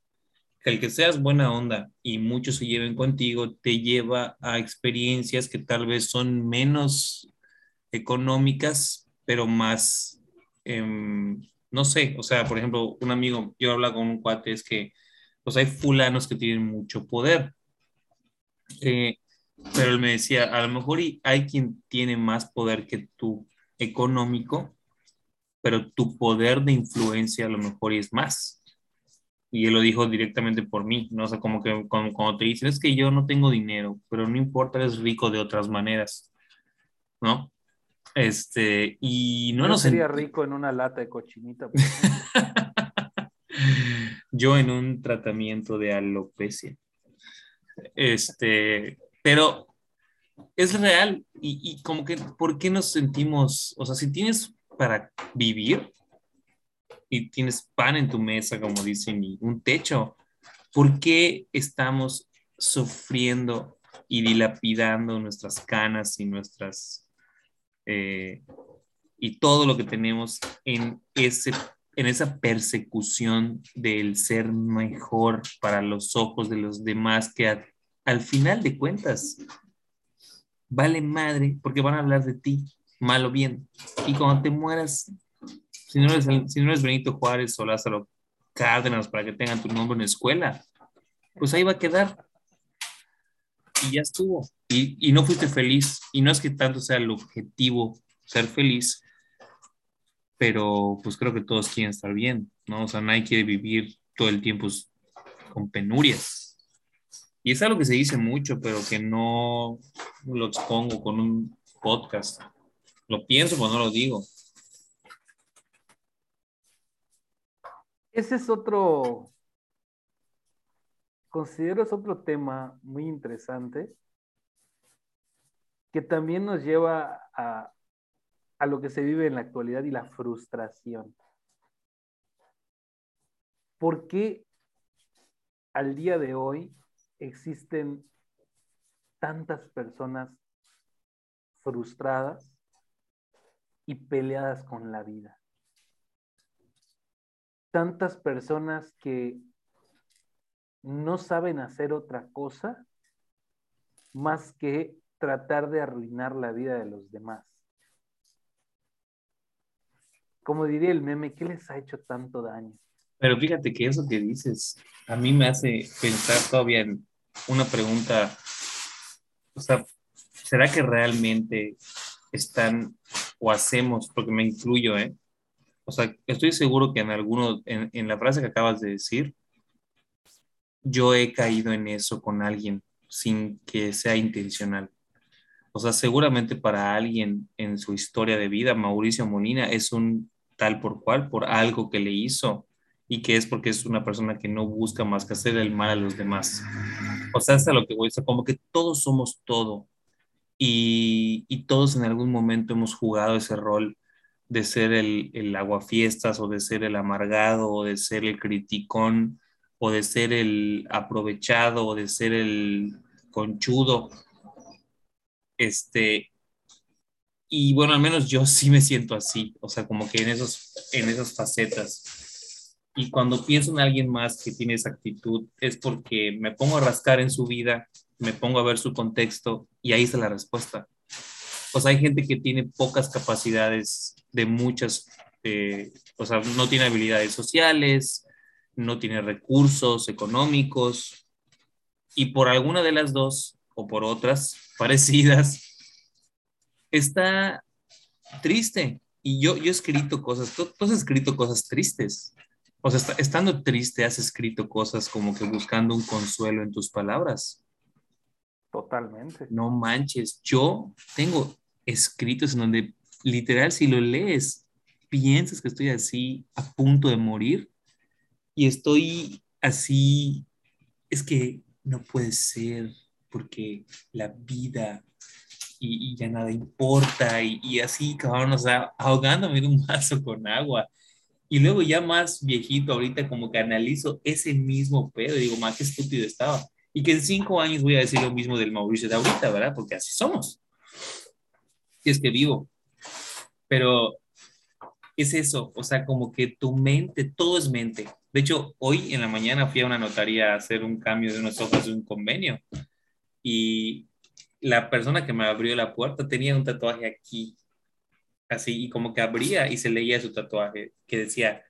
que el que seas buena onda y muchos se lleven contigo te lleva a experiencias que tal vez son menos económicas, pero más, em, no sé, o sea, por ejemplo, un amigo, yo hablo con un cuate, es que, pues hay fulanos que tienen mucho poder. Eh, pero él me decía, a lo mejor hay quien tiene más poder que tú económico, pero tu poder de influencia a lo mejor es más. Y él lo dijo directamente por mí, ¿no? O sea, como que cuando, te dicen, es que yo no tengo dinero, pero no importa, eres rico de otras maneras, ¿no? Este, y no no sería rico en una lata de cochinita. *laughs* yo en un tratamiento de alopecia. Este, pero es real y, como que, ¿por qué nos sentimos, o sea, si tienes para vivir y tienes pan en tu mesa, como dicen, y un techo, ¿por qué estamos sufriendo y dilapidando nuestras canas y nuestras... Eh, y todo lo que tenemos en, ese, en esa persecución del ser mejor para los ojos de los demás que al final de cuentas, vale madre porque van a hablar de ti, mal o bien. Y cuando te mueras, si no eres, si no eres Benito Juárez o Lázaro Cárdenas para que tengan tu nombre en la escuela, pues ahí va a quedar. Y ya estuvo. Y, y no fuiste feliz. Y no es que tanto sea el objetivo ser feliz, pero pues creo que todos quieren estar bien, ¿no? O sea, nadie quiere vivir todo el tiempo con penurias. Y es algo que se dice mucho, pero que no lo expongo con un podcast. Lo pienso, pero no lo digo. Ese es otro, considero es otro tema muy interesante que también nos lleva a, a lo que se vive en la actualidad y la frustración. ¿Por qué al día de hoy existen tantas personas frustradas y peleadas con la vida. Tantas personas que no saben hacer otra cosa más que tratar de arruinar la vida de los demás. como diría el meme, ¿qué les ha hecho tanto daño? Pero fíjate que eso que dices a mí me hace pensar todavía en una pregunta, o sea, ¿será que realmente están o hacemos, porque me incluyo, ¿eh? O sea, estoy seguro que en alguno, en, en la frase que acabas de decir, yo he caído en eso con alguien sin que sea intencional. O sea, seguramente para alguien en su historia de vida, Mauricio Molina es un tal por cual, por algo que le hizo y que es porque es una persona que no busca más que hacer el mal a los demás. O sea, hasta lo que voy a decir, como que todos somos todo y, y, todos en algún momento hemos jugado ese rol de ser el, el aguafiestas o de ser el amargado o de ser el criticón o de ser el aprovechado o de ser el conchudo. Este, y bueno, al menos yo sí me siento así, o sea, como que en, esos, en esas facetas. Y cuando pienso en alguien más que tiene esa actitud, es porque me pongo a rascar en su vida, me pongo a ver su contexto y ahí está la respuesta. O sea, hay gente que tiene pocas capacidades de muchas, eh, o sea, no tiene habilidades sociales, no tiene recursos económicos y por alguna de las dos o por otras *laughs* parecidas, está triste. Y yo, yo he escrito cosas, tú, has escrito cosas tristes. O sea, estando triste, has escrito cosas como que buscando un consuelo en tus palabras. Totalmente. No manches, yo tengo escritos en donde literal si lo lees, piensas que estoy así a punto de morir y estoy así, es que no puede ser porque la vida y, ya nada importa y, y así cabrón, o sea, ahogándome en un vaso con agua. Y luego ya más viejito, ahorita como que analizo ese mismo pedo y digo, más qué estúpido estaba. Y que en cinco años voy a decir lo mismo del Mauricio de ahorita, ¿verdad? Porque así somos. Y es que vivo. Pero es eso, o sea, como que tu mente, todo es mente. De hecho, hoy en la mañana fui a una notaría a hacer un cambio de unas hojas de un convenio y la persona que me abrió la puerta tenía un tatuaje aquí, así, y como que abría y se leía su tatuaje que decía,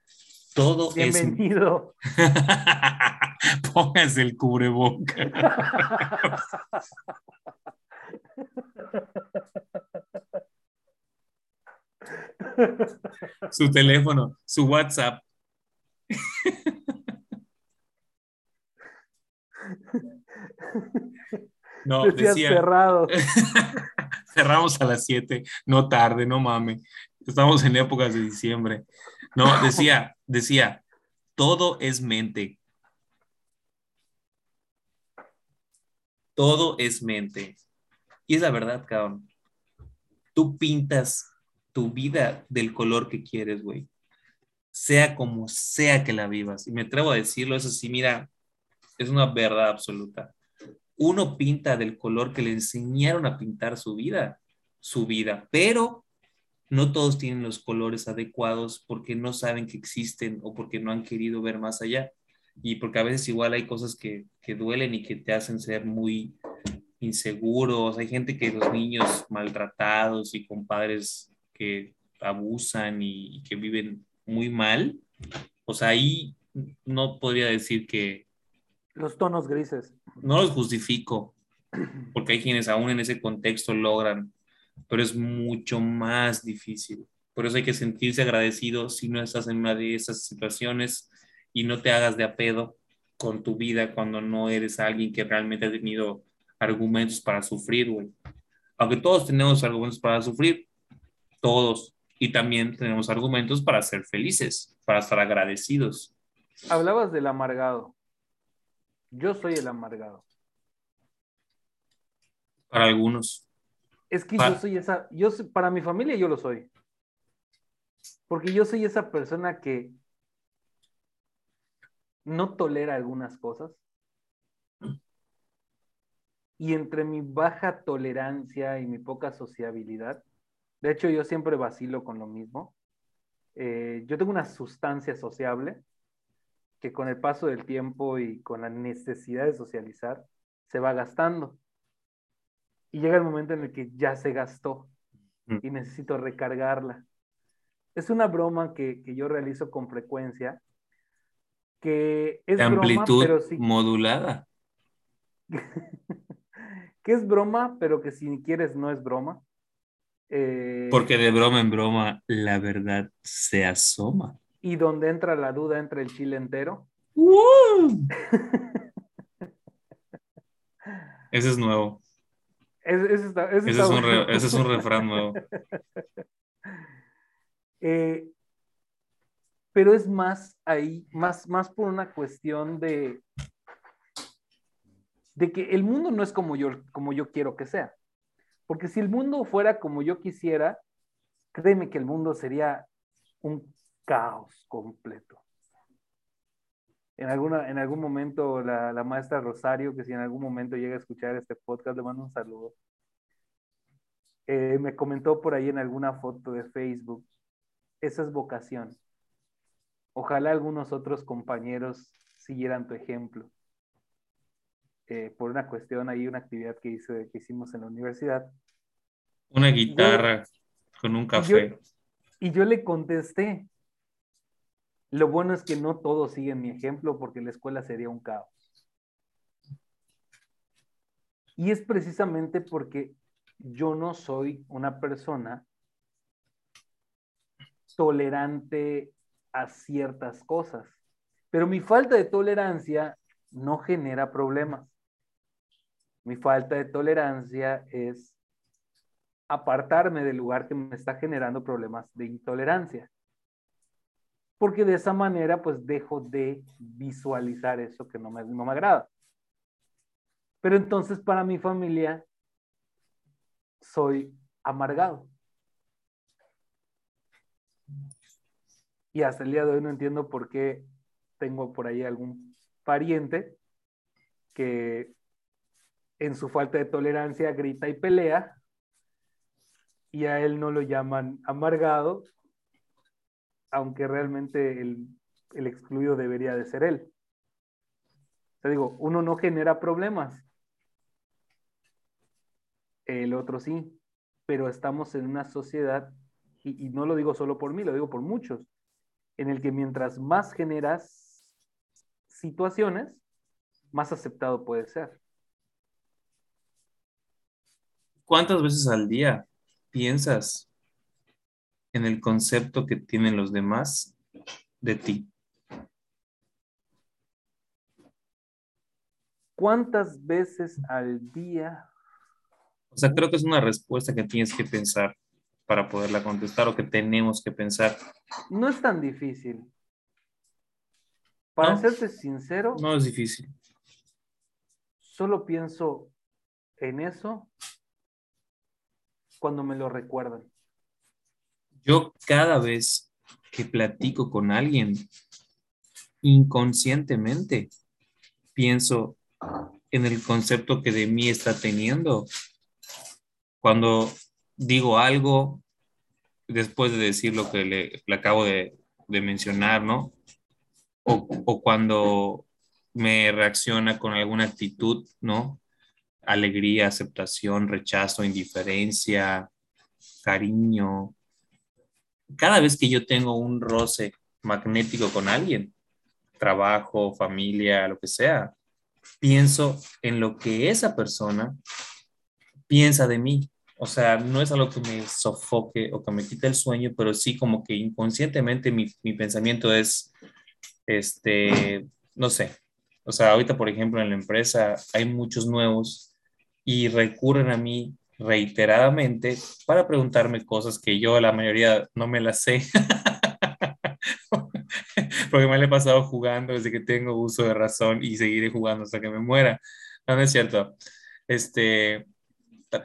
todo Bienvenido. *laughs* es... Póngase el cubreboca. *laughs* su teléfono, su WhatsApp. No, decía, cerrado. *laughs* Cerramos a las 7, no tarde, no mames. Estamos en épocas de diciembre. No, decía, decía, todo es mente. Todo es mente. Y es la verdad, cabrón. Tú pintas tu vida del color que quieres, güey. Sea como sea que la vivas. Y me atrevo a decirlo, eso sí, mira, es una verdad absoluta. Uno pinta del color que le enseñaron a pintar su vida, su vida, pero no todos tienen los colores adecuados porque no saben que existen o porque no han querido ver más allá. Y porque a veces igual hay cosas que, que duelen y que te hacen ser muy inseguros. Hay gente que los niños maltratados y con padres que abusan y, que viven muy mal, o sea, ahí no podría decir que... Los tonos grises. No los justifico, porque hay quienes aún en ese contexto logran, pero es mucho más difícil. Por eso hay que sentirse agradecido si no estás en una de esas situaciones y no te hagas de apedo con tu vida cuando no eres alguien que realmente ha tenido argumentos para sufrir, güey. Aunque todos tenemos argumentos para sufrir, todos. Y también tenemos argumentos para ser felices, para estar agradecidos. Hablabas del amargado. Yo soy el amargado. Para algunos. Es que yo soy esa, yo para mi familia yo lo soy. Porque yo soy esa persona que no tolera algunas cosas. Y entre mi baja tolerancia y mi poca sociabilidad, de hecho, yo siempre vacilo con lo mismo. Eh, yo tengo una sustancia sociable que con el paso del tiempo y con la necesidad de socializar se va gastando. Y llega el momento en el que ya se gastó mm. y necesito recargarla. es una broma que, que yo realizo con frecuencia, que es De broma, amplitud pero sí, modulada. *laughs* que es broma, pero que si quieres no es broma. Eh, Porque de broma en broma la verdad se asoma. Y donde entra la duda, entra el chile entero. *laughs* Ese es nuevo. Es- ese está- ese Ese está es un, re- ese es un refrán nuevo. *laughs* Eh, pero es más ahí, más, más por una cuestión de, de que el mundo no es como yo, como yo quiero que sea. Porque si el mundo fuera como yo quisiera, créeme que el mundo sería un caos completo. En, alguna, en algún momento la, la maestra Rosario, que si en algún momento llega a escuchar este podcast, le mando un saludo. Eh, me comentó por ahí en alguna foto de Facebook, esa es vocación. Ojalá algunos otros compañeros siguieran tu ejemplo. Eh, por una cuestión ahí, una actividad que, hice, que hicimos en la universidad. Una guitarra con un café. Y yo le contesté, lo bueno es que no todos siguen mi ejemplo porque la escuela sería un caos. Y es precisamente porque yo no soy una persona tolerante a ciertas cosas, pero mi falta de tolerancia no genera problemas. Mi falta de tolerancia es apartarme del lugar que me está generando problemas de intolerancia. Porque de esa manera pues dejo de visualizar eso que no me, no me agrada. Pero entonces para mi familia soy amargado. Y hasta el día de hoy no entiendo por qué tengo por ahí algún pariente que en su falta de tolerancia grita y pelea y a él no lo llaman amargado, aunque realmente el, el excluido debería de ser él. Te digo, uno no genera problemas, el otro sí, pero estamos en una sociedad, y, no lo digo solo por mí, lo digo por muchos, en el que mientras más generas situaciones, más aceptado puede ser. ¿Cuántas veces al día piensas en el concepto que tienen los demás de ti? ¿Cuántas veces al día? O sea, creo que es una respuesta que tienes que pensar para poderla contestar o que tenemos que pensar. No es tan difícil. Para no, serte sincero, no es difícil. Solo pienso en eso cuando me lo recuerdan. Yo cada vez que platico con alguien, inconscientemente pienso en el concepto que de mí está teniendo. Cuando digo algo, después de decir lo que le, acabo de, mencionar, ¿no? O, cuando me reacciona con alguna actitud, ¿no? Alegría, aceptación, rechazo, indiferencia, cariño. Cada vez que yo tengo un roce magnético con alguien, trabajo, familia, lo que sea, pienso en lo que esa persona piensa de mí. O sea, no es algo que me sofoque o que me quite el sueño, pero sí como que inconscientemente mi, mi pensamiento es, este, no sé. O sea, ahorita, por ejemplo, en la empresa hay muchos nuevos y recurren a mí reiteradamente para preguntarme cosas que yo la mayoría no me las sé. *laughs* Porque me la he pasado jugando desde que tengo uso de razón y seguiré jugando hasta que me muera. No, no es cierto. Este,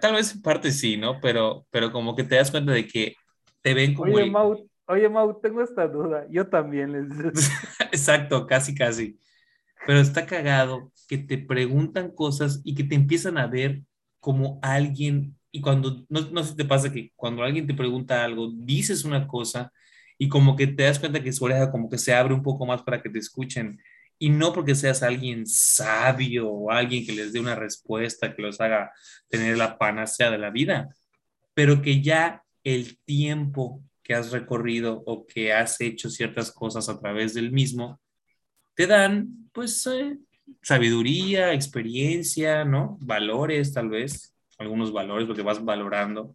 tal vez en parte sí, ¿no? Pero, pero como que te das cuenta de que te ven como... Oye, Mau, oye, Mau, tengo esta duda. Yo también les... *laughs* Exacto, casi, casi. Pero está cagado que te preguntan cosas y que te empiezan a ver como alguien, y cuando, no, no sé te pasa que cuando alguien te pregunta algo, dices una cosa y como que te das cuenta que su oreja como que se abre un poco más para que te escuchen. Y no porque seas alguien sabio o alguien que les dé una respuesta que los haga tener la panacea de la vida, pero que ya el tiempo que has recorrido o que has hecho ciertas cosas a través del mismo, te dan, pues, eh, sabiduría, experiencia, ¿no? Valores, tal vez, algunos valores, porque vas valorando.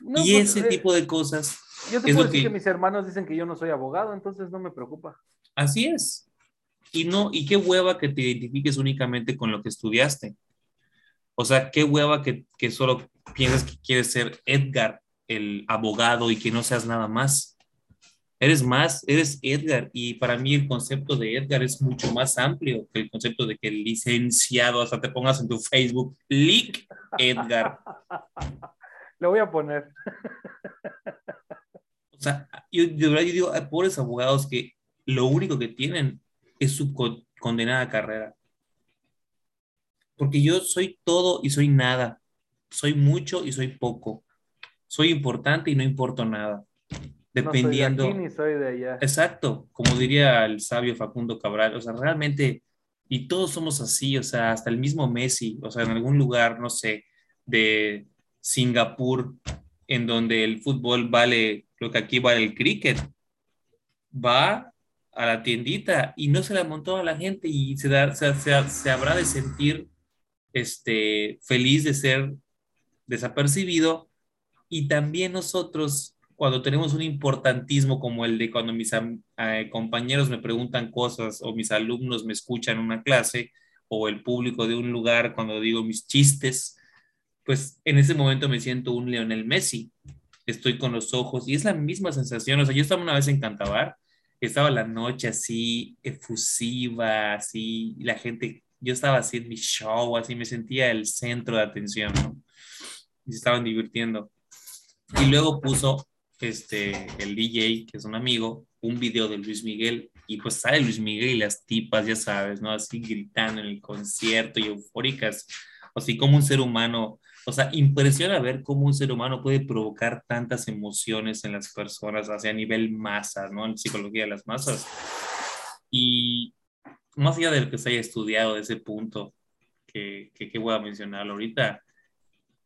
y pues, ese eh, tipo de cosas. Yo te puedo decir que... mis hermanos dicen que yo no soy abogado, entonces no me preocupa. Así es. Y no, y qué hueva que te identifiques únicamente con lo que estudiaste. O sea, qué hueva que, que solo piensas que quieres ser Edgar, el abogado, y que no seas nada más. Eres más, eres Edgar. Y para mí el concepto de Edgar es mucho más amplio que el concepto de que el licenciado, hasta te pongas en tu Facebook, Lick Edgar. *laughs* Lo voy a poner. *laughs* O sea, yo de verdad yo digo, hay pobres abogados que lo único que tienen es su condenada carrera. Porque yo soy todo y soy nada. Soy mucho y soy poco. Soy importante y no importo nada dependiendo. No soy de aquí ni soy de allá. Exacto, como diría el sabio Facundo Cabral, o sea, realmente, y todos somos así, o sea, hasta el mismo Messi, o sea, en algún lugar, no sé, de Singapur, en donde el fútbol vale lo que aquí vale el cricket, va a la tiendita y no se la montó a la gente y se, da, se, se habrá de sentir este, feliz de ser desapercibido y también nosotros cuando tenemos un importantismo como el de cuando mis eh, compañeros me preguntan cosas o mis alumnos me escuchan en una clase o el público de un lugar cuando digo mis chistes, pues en ese momento me siento un Leonel Messi. Estoy con los ojos y es la misma sensación. O sea, yo estaba una vez en Cantabar, estaba la noche así efusiva, así, la gente, yo estaba así en mi show, así me sentía el centro de atención, ¿no? Y se estaban divirtiendo. Y luego puso este, el DJ, que es un amigo, un video de Luis Miguel y pues sale Luis Miguel y las tipas, ya sabes, ¿no? Así gritando en el concierto y eufóricas, así como un ser humano, o sea, impresiona ver cómo un ser humano puede provocar tantas emociones en las personas, hacia a nivel masa, ¿no? En psicología de las masas. Y más allá de lo que se haya estudiado de ese punto, que, que, que voy a mencionar ahorita,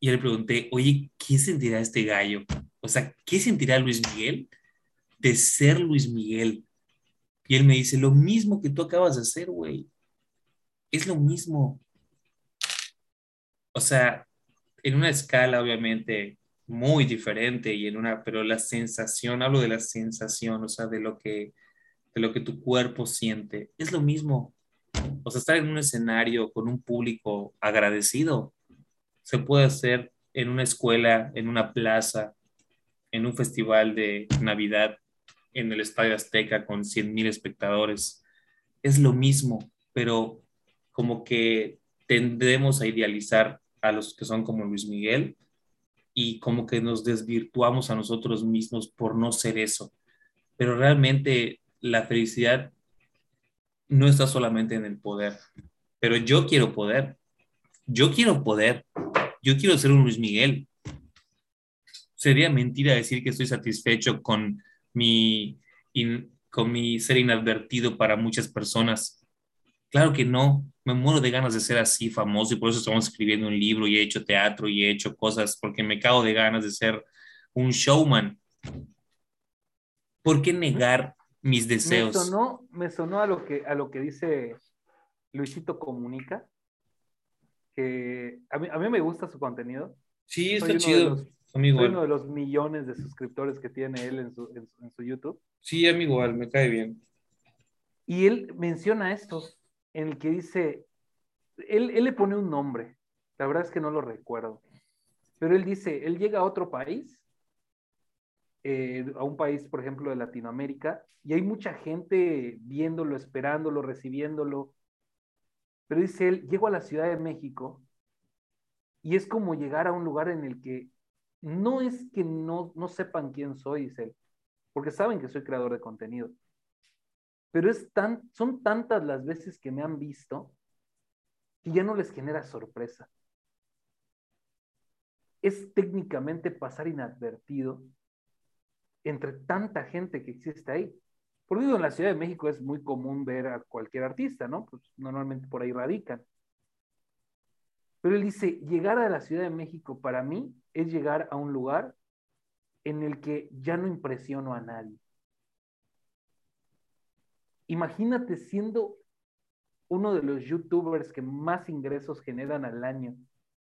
y le pregunté, oye, ¿qué sentirá este gallo? O sea, ¿qué sentirá Luis Miguel de ser Luis Miguel? Y él me dice, lo mismo que tú acabas de hacer, güey. Es lo mismo. O sea, en una escala obviamente muy diferente y en una, pero la sensación, hablo de la sensación, o sea, de lo que, de lo que tu cuerpo siente, es lo mismo. O sea, estar en un escenario con un público agradecido se puede hacer en una escuela, en una plaza, en un festival de Navidad en el Estadio Azteca con 100 mil espectadores. Es lo mismo, pero como que tendremos a idealizar a los que son como Luis Miguel y como que nos desvirtuamos a nosotros mismos por no ser eso. Pero realmente la felicidad no está solamente en el poder, pero yo quiero poder. Yo quiero poder. Yo quiero ser un Luis Miguel sería mentira decir que estoy satisfecho con mi, con mi ser inadvertido para muchas personas. Claro que no, me muero de ganas de ser así famoso y por eso estamos escribiendo un libro y he hecho teatro y he hecho cosas porque me cago de ganas de ser un showman. ¿Por qué negar mis deseos? Me sonó, me sonó a, lo que, a lo que dice Luisito Comunica, que a mí, a mí me gusta su contenido. Sí, está chido. Soy uno de los millones de suscriptores que tiene él en su, en, su YouTube. Sí, a mí igual, me cae bien. Y él menciona esto, en el que dice, él, él le pone un nombre, la verdad es que no lo recuerdo, pero él dice, él llega a otro país, eh, a un país, por ejemplo, de Latinoamérica, y hay mucha gente viéndolo, esperándolo, recibiéndolo, pero dice él, llego a la Ciudad de México y es como llegar a un lugar en el que no es que no, no sepan quién soy, dice porque saben que soy creador de contenido. Pero es tan, son tantas las veces que me han visto que ya no les genera sorpresa. Es técnicamente pasar inadvertido entre tanta gente que existe ahí. Por digo, en la Ciudad de México es muy común ver a cualquier artista, ¿no? Pues normalmente por ahí radican. Pero él dice, llegar a la Ciudad de México para mí es llegar a un lugar en el que ya no impresiono a nadie. Imagínate siendo uno de los youtubers que más ingresos generan al año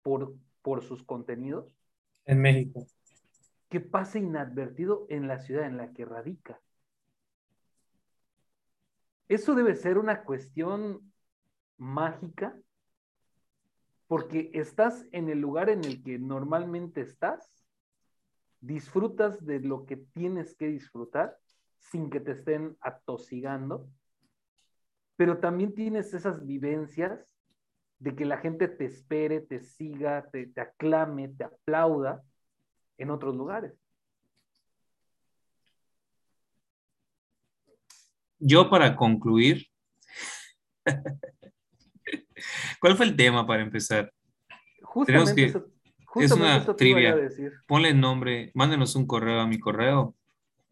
por, por sus contenidos. En México. Que pase inadvertido en la ciudad en la que radica. Eso debe ser una cuestión mágica porque estás en el lugar en el que normalmente estás, disfrutas de lo que tienes que disfrutar sin que te estén atosigando, pero también tienes esas vivencias de que la gente te espere, te siga, te, aclame, te aplauda en otros lugares. Yo para concluir, *laughs* ¿cuál fue el tema para empezar? Justamente que, es una trivia. Ponle nombre, mándenos un correo a mi correo.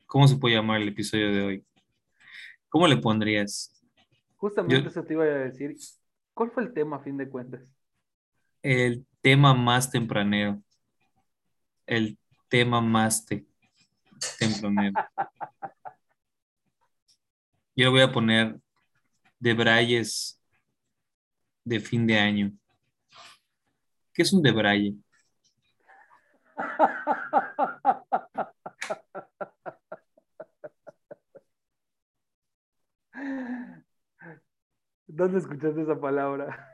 ¿Cómo se puede llamar el episodio de hoy? ¿Cómo le pondrías? Justamente eso te iba a decir. ¿Cuál fue el tema a fin de cuentas? El tema más tempranero. El tema más tempranero. *laughs* Yo voy a poner de Brayes de fin de año. ¿Qué es un debraye? ¿Dónde escuchaste esa palabra?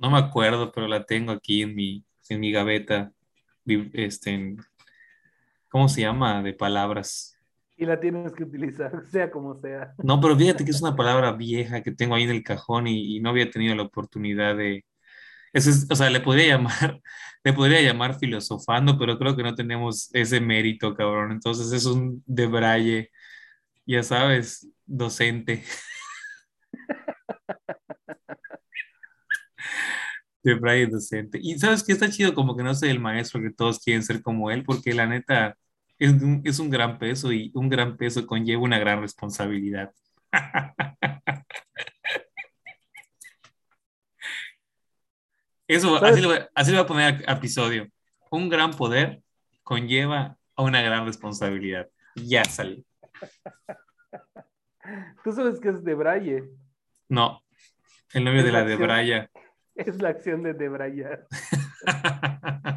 No me acuerdo, pero la tengo aquí en mi, en mi gaveta. Este, ¿Cómo se llama? De palabras. Y la tienes que utilizar, *laughs* sea como sea. No, pero fíjate que es una palabra vieja que tengo ahí en el cajón y, no había tenido la oportunidad de... Eso o sea, le podría *laughs* llamar, le podría llamar filosofando, pero creo que no tenemos ese mérito, cabrón. Entonces es un debraye, ya sabes, docente. *laughs* de docente. Y sabes que está chido como que no soy el maestro que todos quieren ser como él, porque la neta es un, es un gran peso y un gran peso conlleva una gran responsabilidad. *laughs* Eso, así lo, así lo voy a poner a episodio. Un gran poder conlleva a una gran responsabilidad. Ya salió. *laughs* ¿Tú sabes qué es de Braille? No, el novio de la, de Braya. Es la acción de debrayar. *laughs*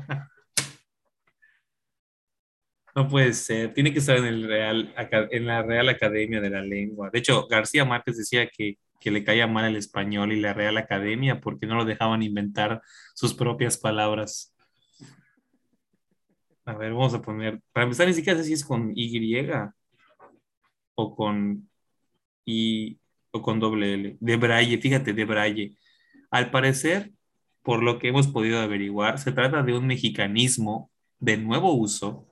No puede ser, tiene que estar en, el Real, en la Real Academia de la Lengua. De hecho, García Márquez decía que, que le caía mal el español y la Real Academia porque no lo dejaban inventar sus propias palabras. A ver, vamos a poner, para empezar, ni siquiera sé si es con Y o con I o con doble L. De Braille, fíjate, de Braille. Al parecer, por lo que hemos podido averiguar, se trata de un mexicanismo de nuevo uso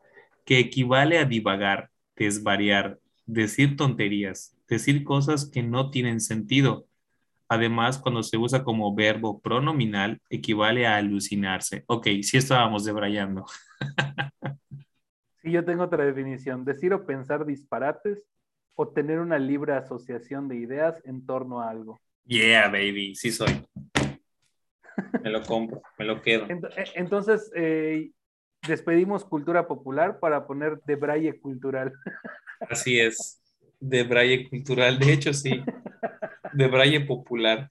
que equivale a divagar, desvariar, decir tonterías, decir cosas que no tienen sentido. Además, cuando se usa como verbo pronominal, equivale a alucinarse. Ok, sí estábamos debrayando. *laughs* Sí, yo tengo otra definición. Decir o pensar disparates o tener una libre asociación de ideas en torno a algo. Yeah, baby, sí soy. *laughs* Me lo compro, me lo quedo. Eh, entonces, eh, despedimos cultura popular para poner de braille cultural. Así es, de braille cultural, de hecho sí, de braille popular.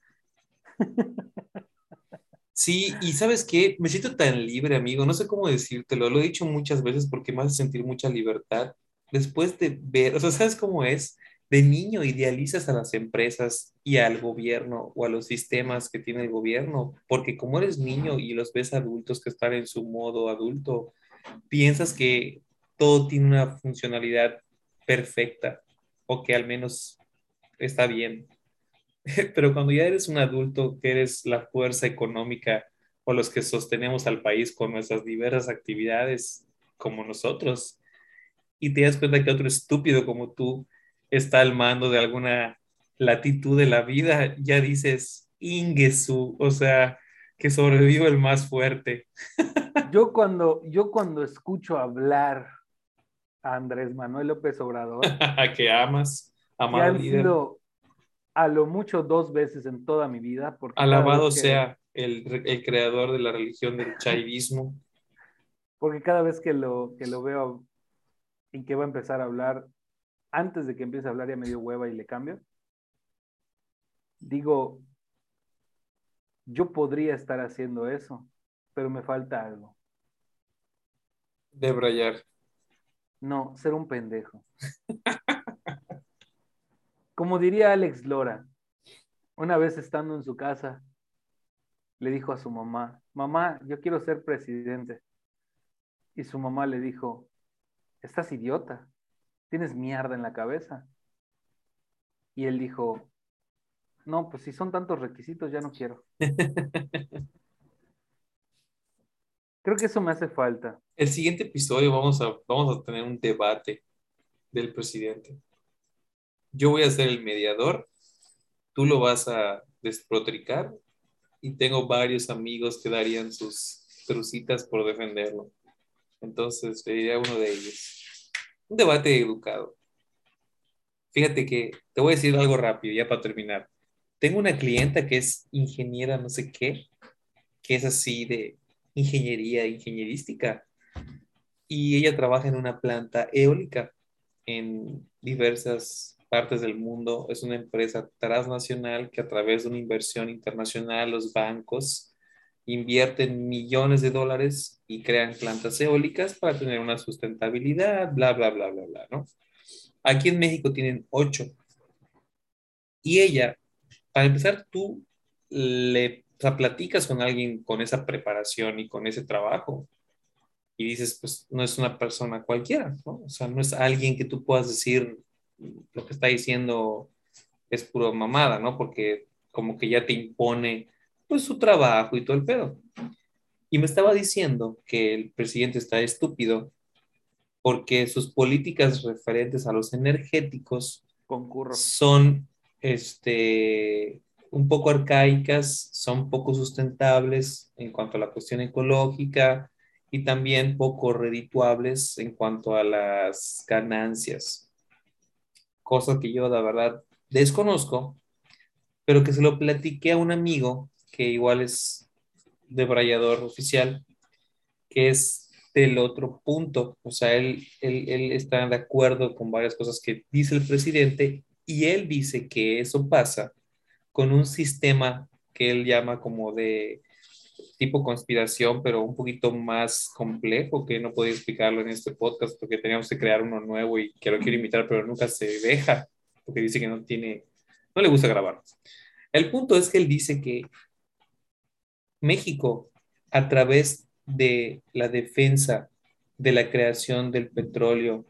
Sí, y sabes qué, me siento tan libre, amigo, no sé cómo decírtelo, lo he dicho muchas veces porque me hace sentir mucha libertad. Después de ver, o sea, ¿sabes cómo es? De niño idealizas a las empresas y al gobierno o a los sistemas que tiene el gobierno, porque como eres niño y los ves adultos que están en su modo adulto, piensas que todo tiene una funcionalidad perfecta o que al menos está bien. *laughs* Pero cuando ya eres un adulto, que eres la fuerza económica o los que sostenemos al país con nuestras diversas actividades como nosotros, y te das cuenta que otro estúpido como tú está al mando de alguna latitud de la vida, ya dices, Ingesu, o sea, que sobrevive el más fuerte. *laughs* Yo cuando, yo cuando escucho hablar a Andrés Manuel López Obrador, *laughs* que amas, amado que sido a lo mucho dos veces en toda mi vida. Porque Alabado sea el, el, creador de la religión del chaivismo. Porque cada vez que lo, que lo veo en qué va a empezar a hablar, antes de que empiece a hablar ya me dio hueva y le cambio. Digo, yo podría estar haciendo eso, pero me falta algo. Debrayar. No, ser un pendejo. *laughs* Como diría Alex Lora, una vez estando en su casa, le dijo a su mamá, mamá, yo quiero ser presidente. Y su mamá le dijo, estás idiota, tienes mierda en la cabeza. Y él dijo, no, pues si son tantos requisitos, ya no quiero. *laughs* Creo que eso me hace falta. El siguiente episodio vamos a, vamos a tener un debate del presidente. Yo voy a ser el mediador, tú lo vas a desprotricar y tengo varios amigos que darían sus trucitas por defenderlo. Entonces, le diría a uno de ellos. Un debate educado. Fíjate que te voy a decir algo rápido, ya para terminar. Tengo una clienta que es ingeniera, no sé qué, que es así de ingeniería ingenierística. Y ella trabaja en una planta eólica en diversas partes del mundo. Es una empresa transnacional que a través de una inversión internacional, los bancos invierten millones de dólares y crean plantas eólicas para tener una sustentabilidad, bla, bla, bla, bla, bla, ¿no? Aquí en México tienen ocho. Y ella para empezar, tú le platicas con alguien con esa preparación y con ese trabajo y dices, pues no es una persona cualquiera, ¿no? O sea, no es alguien que tú puedas decir lo que está diciendo es puro mamada, ¿no? Porque como que ya te impone pues su trabajo y todo el pedo. Y me estaba diciendo que el presidente está estúpido porque sus políticas referentes a los energéticos Concurro. son este, un poco arcaicas, son poco sustentables en cuanto a la cuestión ecológica y también poco redituables en cuanto a las ganancias. Cosa que yo, la verdad, desconozco, pero que se lo platiqué a un amigo que igual es debrayador oficial, que es del otro punto. O sea, él, él, él está de acuerdo con varias cosas que dice el presidente y él dice que eso pasa con un sistema que él llama como de tipo conspiración, pero un poquito más complejo, que no podía explicarlo en este podcast porque teníamos que crear uno nuevo y que lo quiero invitar, pero nunca se deja, porque dice que no tiene, no le gusta grabar. El punto es que él dice que México, a través de la defensa de la creación del petróleo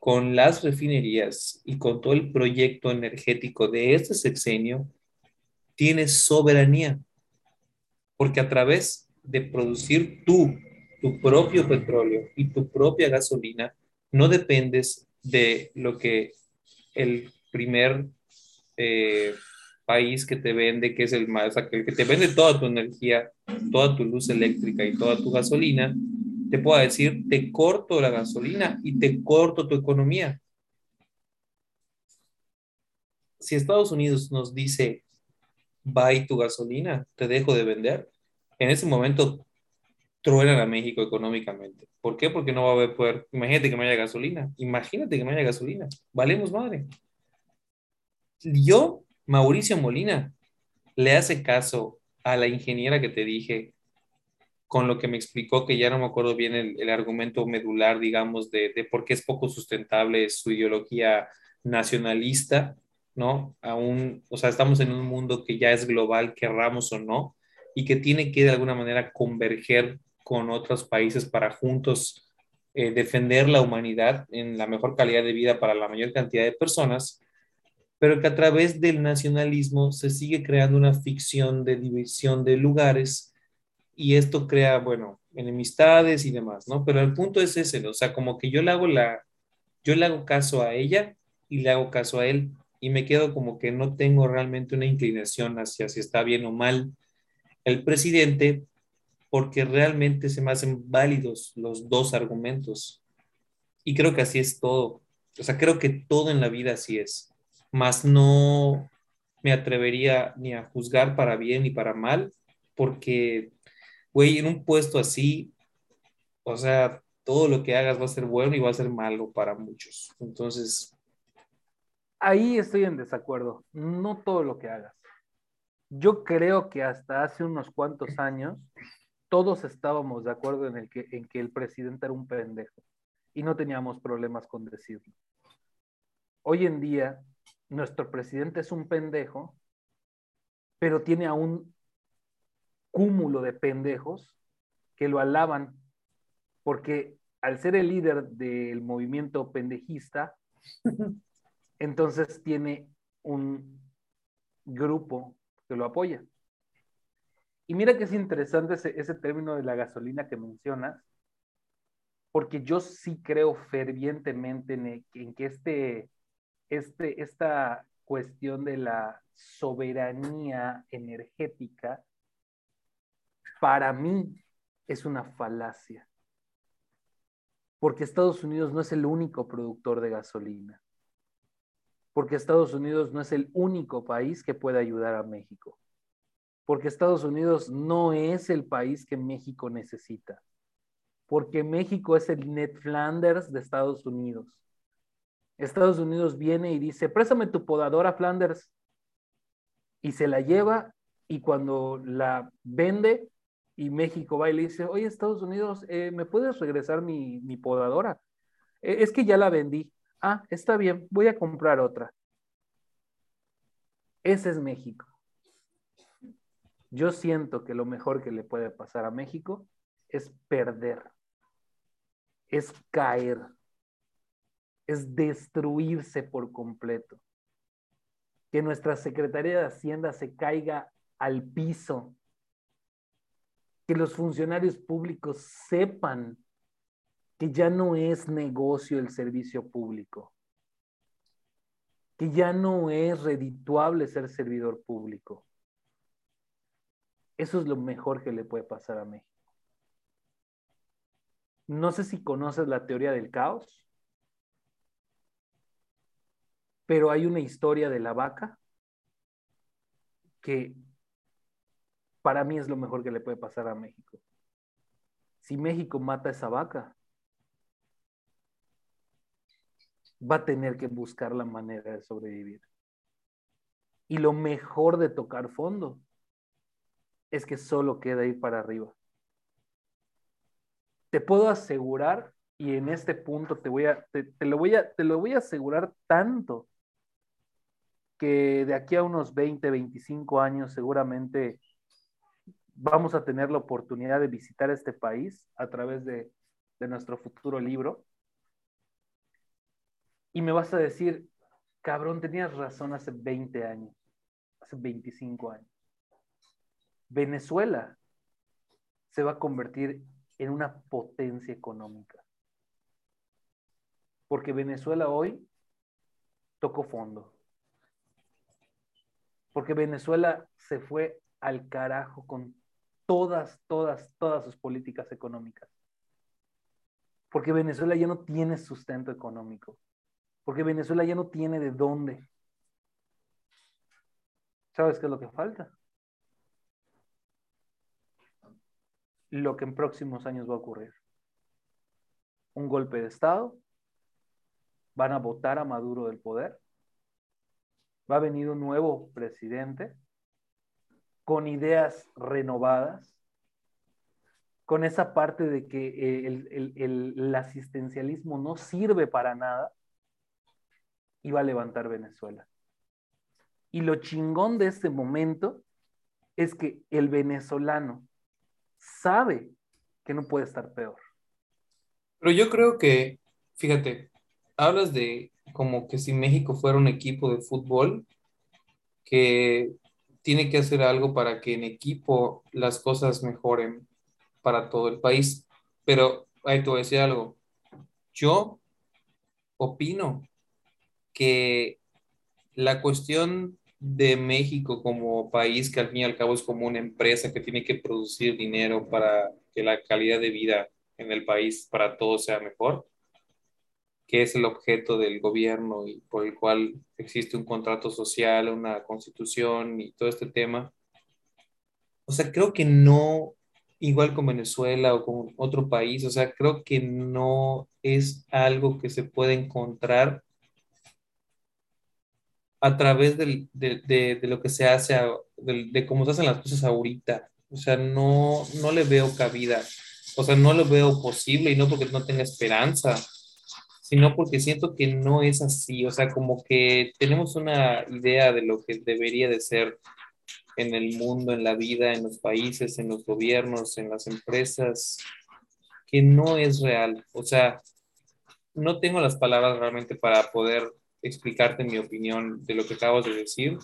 con las refinerías y con todo el proyecto energético de este sexenio, tiene soberanía, porque a través de producir tú tu propio petróleo y tu propia gasolina, no dependes de lo que el primer eh, país que te vende, que es el más, o que te vende toda tu energía, toda tu luz eléctrica y toda tu gasolina, te pueda decir, te corto la gasolina y te corto tu economía. Si Estados Unidos nos dice, buy tu gasolina, te dejo de vender, en ese momento truenan a México económicamente. ¿Por qué? Porque no va a haber poder. Imagínate que no haya gasolina. Imagínate que no haya gasolina. Valemos madre. Yo, Mauricio Molina, le hace caso a la ingeniera que te dije con lo que me explicó, que ya no me acuerdo bien el, argumento medular, digamos, de, de, por qué es poco sustentable su ideología nacionalista, ¿no? Aún, o sea, estamos en un mundo que ya es global, querramos o no, y que tiene que de alguna manera converger con otros países para juntos eh, defender la humanidad en la mejor calidad de vida para la mayor cantidad de personas, pero que a través del nacionalismo se sigue creando una ficción de división de lugares y esto crea, bueno, enemistades y demás, ¿no? Pero el punto es ese, o sea, como que yo le hago la, yo le hago caso a ella y le hago caso a él y me quedo como que no tengo realmente una inclinación hacia si está bien o mal el presidente porque realmente se me hacen válidos los dos argumentos. Y creo que así es todo. O sea, creo que todo en la vida así es. Más no me atrevería ni a juzgar para bien ni para mal, porque güey, en un puesto así, o sea, todo lo que hagas va a ser bueno y va a ser malo para muchos. Entonces... Ahí estoy en desacuerdo. No todo lo que hagas. Yo creo que hasta hace unos cuantos años todos estábamos de acuerdo en, el que, en que el presidente era un pendejo y no teníamos problemas con decirlo. Hoy en día, nuestro presidente es un pendejo, pero tiene a un cúmulo de pendejos que lo alaban, porque al ser el líder del movimiento pendejista, *laughs* entonces tiene un grupo que lo apoya. Y mira que es interesante ese, término de la gasolina que mencionas, porque yo sí creo fervientemente en, que este, este, esta cuestión de la soberanía energética, para mí es una falacia. Porque Estados Unidos no es el único productor de gasolina. Porque Estados Unidos no es el único país que puede ayudar a México porque Estados Unidos no es el país que México necesita, porque México es el Ned Flanders de Estados Unidos. Estados Unidos viene y dice, préstame tu podadora Flanders, y se la lleva, y cuando la vende, y México va y le dice, oye, Estados Unidos, eh, ¿me puedes regresar mi, podadora? E, es que ya la vendí. Ah, está bien, voy a comprar otra. Ese es México. Yo siento que lo mejor que le puede pasar a México es perder, es caer, es destruirse por completo. Que nuestra Secretaría de Hacienda se caiga al piso. Que los funcionarios públicos sepan que ya no es negocio el servicio público. Que ya no es redituable ser servidor público eso es lo mejor que le puede pasar a México. No sé si conoces la teoría del caos, pero hay una historia de la vaca que para mí es lo mejor que le puede pasar a México. Si México mata a esa vaca, va a tener que buscar la manera de sobrevivir. Y lo mejor de tocar fondo es que solo queda ir para arriba. Te puedo asegurar, y en este punto te, voy a, te, lo voy a, te lo voy a asegurar tanto, de aquí a unos 20, 25 años seguramente vamos a tener la oportunidad de visitar este país a través de, de nuestro futuro libro. Y me vas a decir, cabrón, tenías razón hace 20 años, hace 25 años. Venezuela se va a convertir en una potencia económica. Porque Venezuela hoy tocó fondo. Porque Venezuela se fue al carajo con todas, todas, todas sus políticas económicas. Porque Venezuela ya no tiene sustento económico. Porque Venezuela ya no tiene de dónde. ¿Sabes qué es lo que falta? lo que en próximos años va a ocurrir. Un golpe de Estado, van a votar a Maduro del poder, va a venir un nuevo presidente con ideas renovadas, con esa parte de que el, asistencialismo no sirve para nada y va a levantar Venezuela. Y lo chingón de este momento es que el venezolano sabe que no puede estar peor. Pero yo creo que, fíjate, hablas de como que si México fuera un equipo de fútbol que tiene que hacer algo para que en equipo las cosas mejoren para todo el país. Pero ahí te voy a decir algo. Yo opino que la cuestión de México como país que al fin y al cabo es como una empresa que tiene que producir dinero para que la calidad de vida en el país para todos sea mejor, que es el objeto del gobierno y por el cual existe un contrato social, una constitución y todo este tema. O sea, creo que no, igual con Venezuela o con otro país, o sea, creo que no es algo que se puede encontrar a través de, lo que se hace, de, de, cómo se hacen las cosas ahorita. O sea, no, no le veo cabida. O sea, no lo veo posible y no porque no tenga esperanza, sino porque siento que no es así. O sea, como que tenemos una idea de lo que debería de ser en el mundo, en la vida, en los países, en los gobiernos, en las empresas, que no es real. O sea, no tengo las palabras realmente para poder explicarte mi opinión de lo que acabas de decir,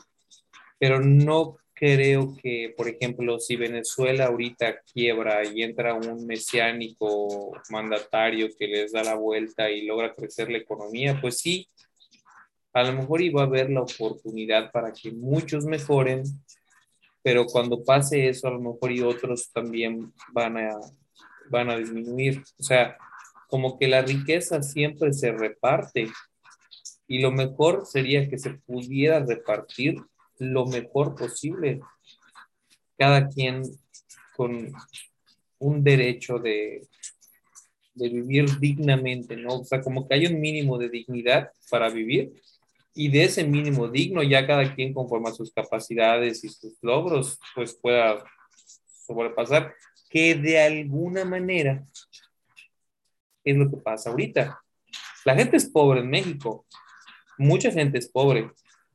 pero no creo que, por ejemplo, si Venezuela ahorita quiebra y entra un mesiánico mandatario que les da la vuelta y logra crecer la economía, pues sí, a lo mejor iba a haber la oportunidad para que muchos mejoren, pero cuando pase eso, a lo mejor y otros también van a, van a disminuir. O sea, como que la riqueza siempre se reparte y lo mejor sería que se pudiera repartir lo mejor posible. Cada quien con un derecho de, de vivir dignamente, ¿no? O sea, como que hay un mínimo de dignidad para vivir y de ese mínimo digno ya cada quien conforme a sus capacidades y sus logros pues pueda sobrepasar que de alguna manera es lo que pasa ahorita. La gente es pobre en México, mucha gente es pobre,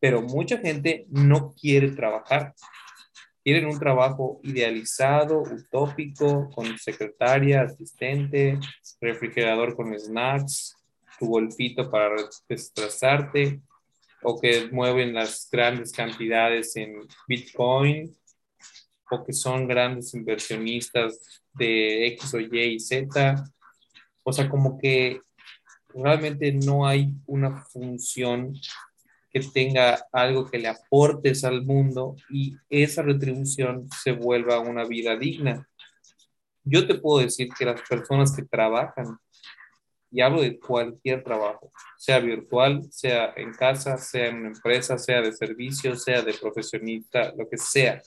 pero mucha gente no quiere trabajar. Quieren un trabajo idealizado, utópico, con secretaria, asistente, refrigerador con snacks, tu golfito para estresarte, o que mueven las grandes cantidades en Bitcoin o que son grandes inversionistas de X o Y y Z. O sea, como que realmente no hay una función que tenga algo que le aportes al mundo y esa retribución se vuelva una vida digna. Yo te puedo decir que las personas que trabajan y hablo de cualquier trabajo, sea virtual, sea en casa, sea en una empresa, sea de servicio, sea de profesionista, lo que sea.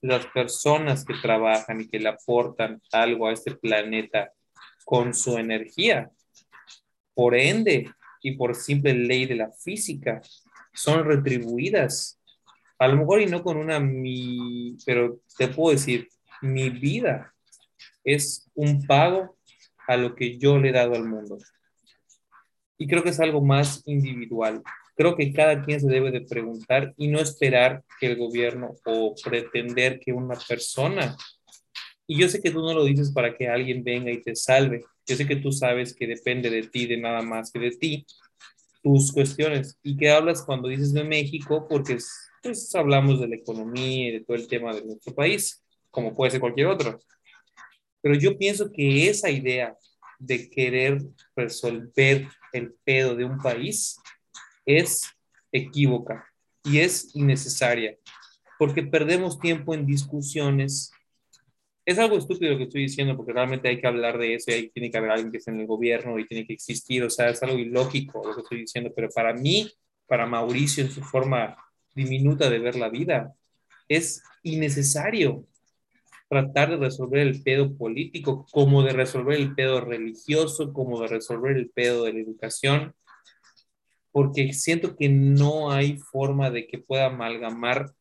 Las personas que trabajan y que le aportan algo a este planeta con su energía, por ende y por simple ley de la física, son retribuidas. A lo mejor y no con una mi, pero te puedo decir, mi vida es un pago a lo que yo le he dado al mundo. Y creo que es algo más individual. Creo que cada quien se debe de preguntar y no esperar que el gobierno o pretender que una persona, y yo sé que tú no lo dices para que alguien venga y te salve, yo sé que tú sabes que depende de ti, de nada más que de ti, tus cuestiones. ¿Y que hablas cuando dices de México? Porque pues hablamos de la economía y de todo el tema de nuestro país, como puede ser cualquier otro. Pero yo pienso que esa idea de querer resolver el pedo de un país es equívoca y es innecesaria, porque perdemos tiempo en discusiones. Es algo estúpido lo que estoy diciendo, porque realmente hay que hablar de eso y ahí tiene que haber alguien que esté en el gobierno y tiene que existir, o sea, es algo ilógico lo que estoy diciendo, pero para mí, para Mauricio en su forma diminuta de ver la vida, es innecesario tratar de resolver el pedo político, como de resolver el pedo religioso, como de resolver el pedo de la educación, porque siento que no hay forma de que pueda amalgamar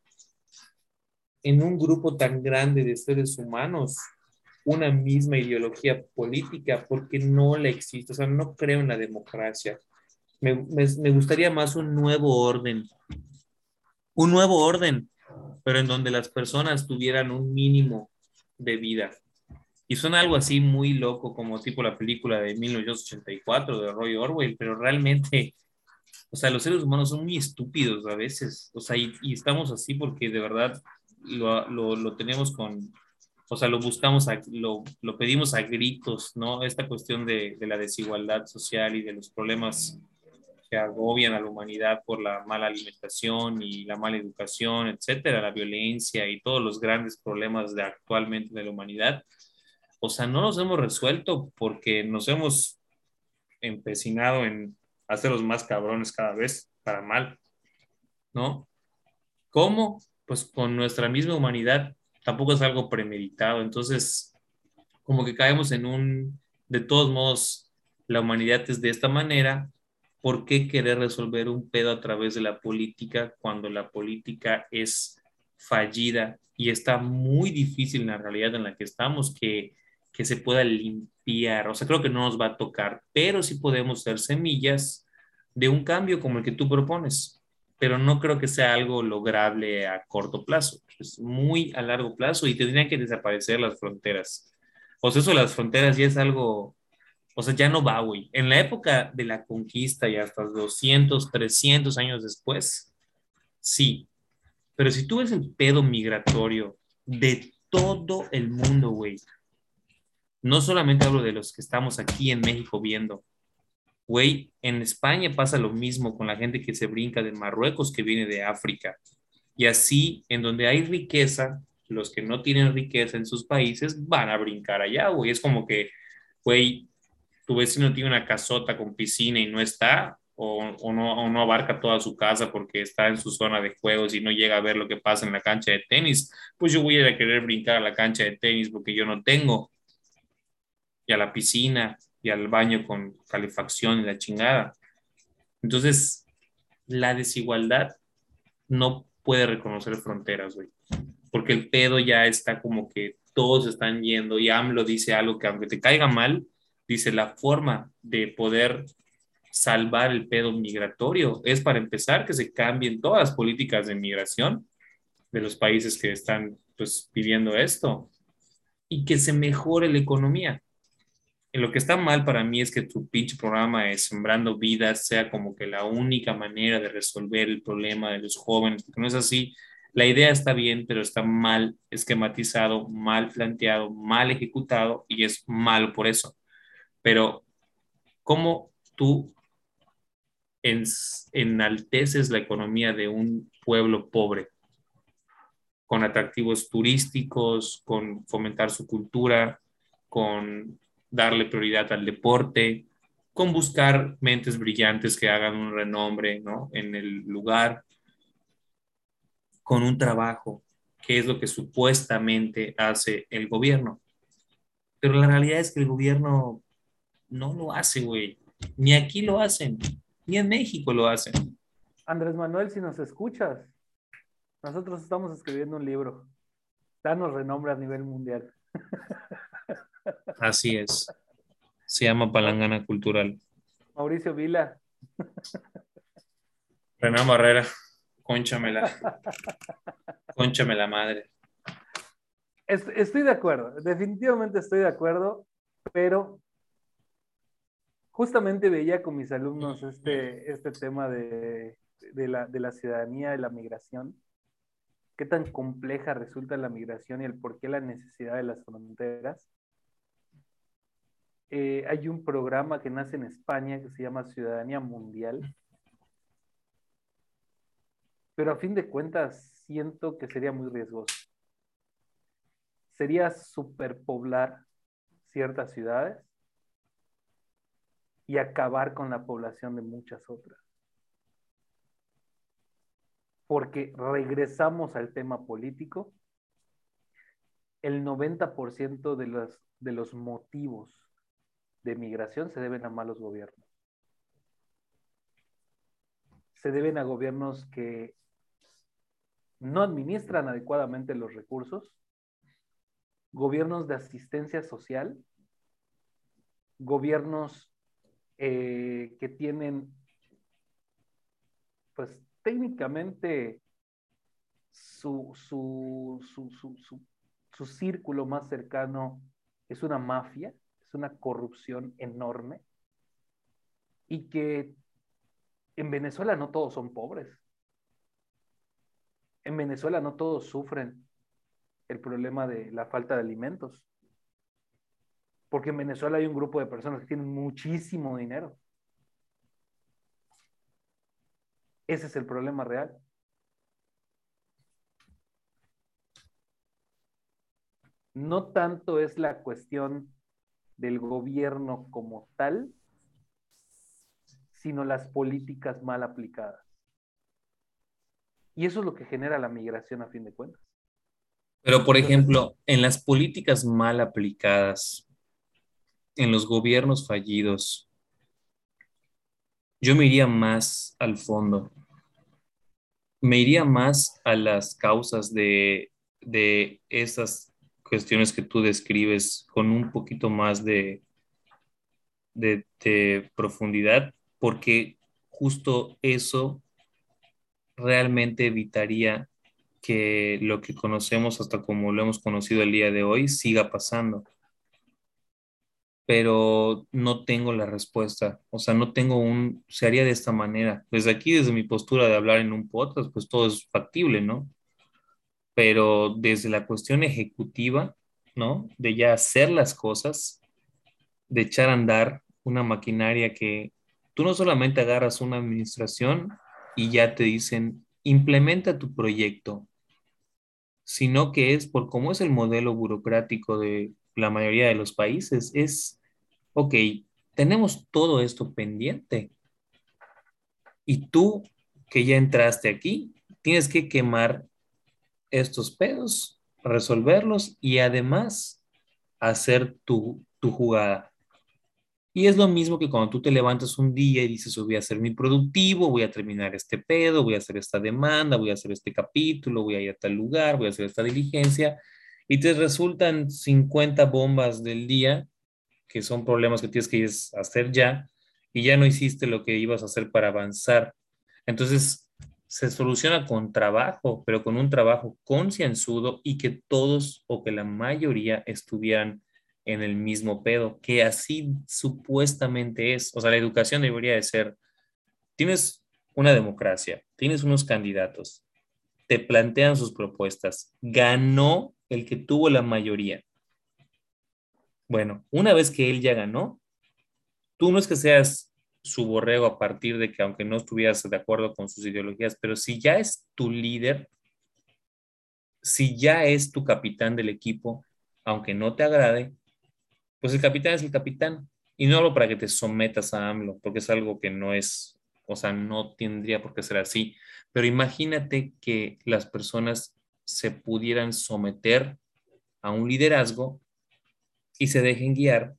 en un grupo tan grande de seres humanos una misma ideología política, porque no la existe, o sea, no creo en la democracia. Me, me, me gustaría más un nuevo orden, un nuevo orden, pero en donde las personas tuvieran un mínimo de vida. Y suena algo así muy loco, como tipo la película de 1984 de Roy Orwell, pero realmente, o sea, los seres humanos son muy estúpidos a veces, o sea, y, estamos así porque de verdad lo, lo, lo, tenemos con, o sea, lo buscamos, a, lo, lo pedimos a gritos, ¿no? Esta cuestión de, de la desigualdad social y de los problemas que agobian a la humanidad por la mala alimentación y la mala educación, etcétera, la violencia y todos los grandes problemas de actualmente de la humanidad. O sea, no los hemos resuelto porque nos hemos empecinado en hacerlos más cabrones cada vez para mal, ¿no? ¿Cómo? Pues con nuestra misma humanidad tampoco es algo premeditado. Entonces, como que caemos en un, de todos modos, la humanidad es de esta manera, ¿por qué querer resolver un pedo a través de la política cuando la política es fallida y está muy difícil en la realidad en la que estamos que, que se pueda limpiar? O sea, creo que no nos va a tocar, pero sí podemos ser semillas de un cambio como el que tú propones, pero no creo que sea algo lograble a corto plazo, es muy a largo plazo y tendrían que desaparecer las fronteras. O sea, eso las fronteras ya es algo o sea, ya no va, güey. En la época de la conquista y hasta 200, 300 años después, sí. Pero si tú ves el pedo migratorio de todo el mundo, güey, no solamente hablo de los que estamos aquí en México viendo, güey, en España pasa lo mismo con la gente que se brinca de Marruecos que viene de África. Y así, en donde hay riqueza, los que no tienen riqueza en sus países van a brincar allá, güey. Es como que, güey, tu vecino tiene una casota con piscina y no está, o, no, no, abarca toda su casa porque está en su zona de juegos y no llega a ver lo que pasa en la cancha de tenis, pues yo voy a querer brincar a la cancha de tenis porque yo no tengo, y a la piscina, y al baño con calefacción y la chingada. Entonces, la desigualdad no puede reconocer fronteras, güey, porque el pedo ya está como que todos están yendo y AMLO dice algo que aunque te caiga mal, Dice, la forma de poder salvar el pedo migratorio es para empezar que se cambien todas las políticas de migración de los países que están pues pidiendo esto y que se mejore la economía. Lo que está mal para mí es que tu pinche programa de Sembrando Vidas sea como que la única manera de resolver el problema de los jóvenes, porque no es así. La idea está bien, pero está mal esquematizado, mal planteado, mal ejecutado y es malo por eso. Pero, ¿cómo tú enalteces la economía de un pueblo pobre? Con atractivos turísticos, con fomentar su cultura, con darle prioridad al deporte, con buscar mentes brillantes que hagan un renombre ¿no? en el lugar, con un trabajo, que es lo que supuestamente hace el gobierno. Pero la realidad es que el gobierno no lo hace, güey. Ni aquí lo hacen, ni en México lo hacen. Andrés Manuel, si nos escuchas, nosotros estamos escribiendo un libro. Danos renombre a nivel mundial. *laughs* Así es. Se llama Palangana Cultural. Mauricio Vila. Renan Barrera, conchamela. Conchame la madre. Estoy de acuerdo, definitivamente estoy de acuerdo, pero justamente veía con mis alumnos este, este tema de, la, de la ciudadanía, de la migración, qué tan compleja resulta la migración y el por qué la necesidad de las fronteras. Eh, hay un programa que nace en España que se llama Ciudadanía Mundial, pero a fin de cuentas siento que sería muy riesgoso. Sería superpoblar ciertas ciudades y acabar con la población de muchas otras. Porque regresamos al tema político, el 90% de los, de los motivos de migración se deben a malos gobiernos. Se deben a gobiernos que no administran adecuadamente los recursos, gobiernos de asistencia social, gobiernos eh, que tienen, pues técnicamente, su, su, su, círculo más cercano es una mafia, una corrupción enorme, y que en Venezuela no todos son pobres. En Venezuela no todos sufren el problema de la falta de alimentos porque en Venezuela hay un grupo de personas que tienen muchísimo dinero. Ese es el problema real. No tanto es la cuestión del gobierno como tal, sino las políticas mal aplicadas. Y eso es lo que genera la migración a fin de cuentas. Pero, por ejemplo, en las políticas mal aplicadas, en los gobiernos fallidos, yo me iría más al fondo. Me iría más a las causas de, de esas cuestiones que tú describes con un poquito más de, de, de profundidad, porque justo eso realmente evitaría que lo que conocemos hasta como lo hemos conocido el día de hoy siga pasando. Pero no tengo la respuesta, o sea, no tengo un, se haría de esta manera. Desde aquí, desde mi postura de hablar en un podcast, pues todo es factible, ¿no? Pero desde la cuestión ejecutiva, ¿no? De ya hacer las cosas, de echar a andar una maquinaria que tú no solamente agarras una administración y ya te dicen, implementa tu proyecto, sino que es por cómo es el modelo burocrático de la mayoría de los países, es, ok, tenemos todo esto pendiente y tú que ya entraste aquí, tienes que quemar estos pedos, resolverlos y además hacer tu, tu jugada. Y es lo mismo que cuando tú te levantas un día y dices, voy a ser muy productivo, voy a terminar este pedo, voy a hacer esta demanda, voy a hacer este capítulo, voy a ir a tal lugar, voy a hacer esta diligencia, y te resultan 50 bombas del día, que son problemas que tienes que hacer ya, y ya no hiciste lo que ibas a hacer para avanzar. Entonces, se soluciona con trabajo, pero con un trabajo concienzudo y que todos o que la mayoría estuvieran en el mismo pedo, que así supuestamente es. O sea, la educación debería de ser, tienes una democracia, tienes unos candidatos, te plantean sus propuestas, ganó el que tuvo la mayoría. Bueno, una vez que él ya ganó, tú no es que seas su borrego a partir de que aunque no estuvieras de acuerdo con sus ideologías, pero si ya es tu líder, si ya es tu capitán del equipo, aunque no te agrade, pues el capitán es el capitán. Y no hablo para que te sometas a AMLO, porque es algo que no es, o sea, no tendría por qué ser así. Pero imagínate que las personas se pudieran someter a un liderazgo y se dejen guiar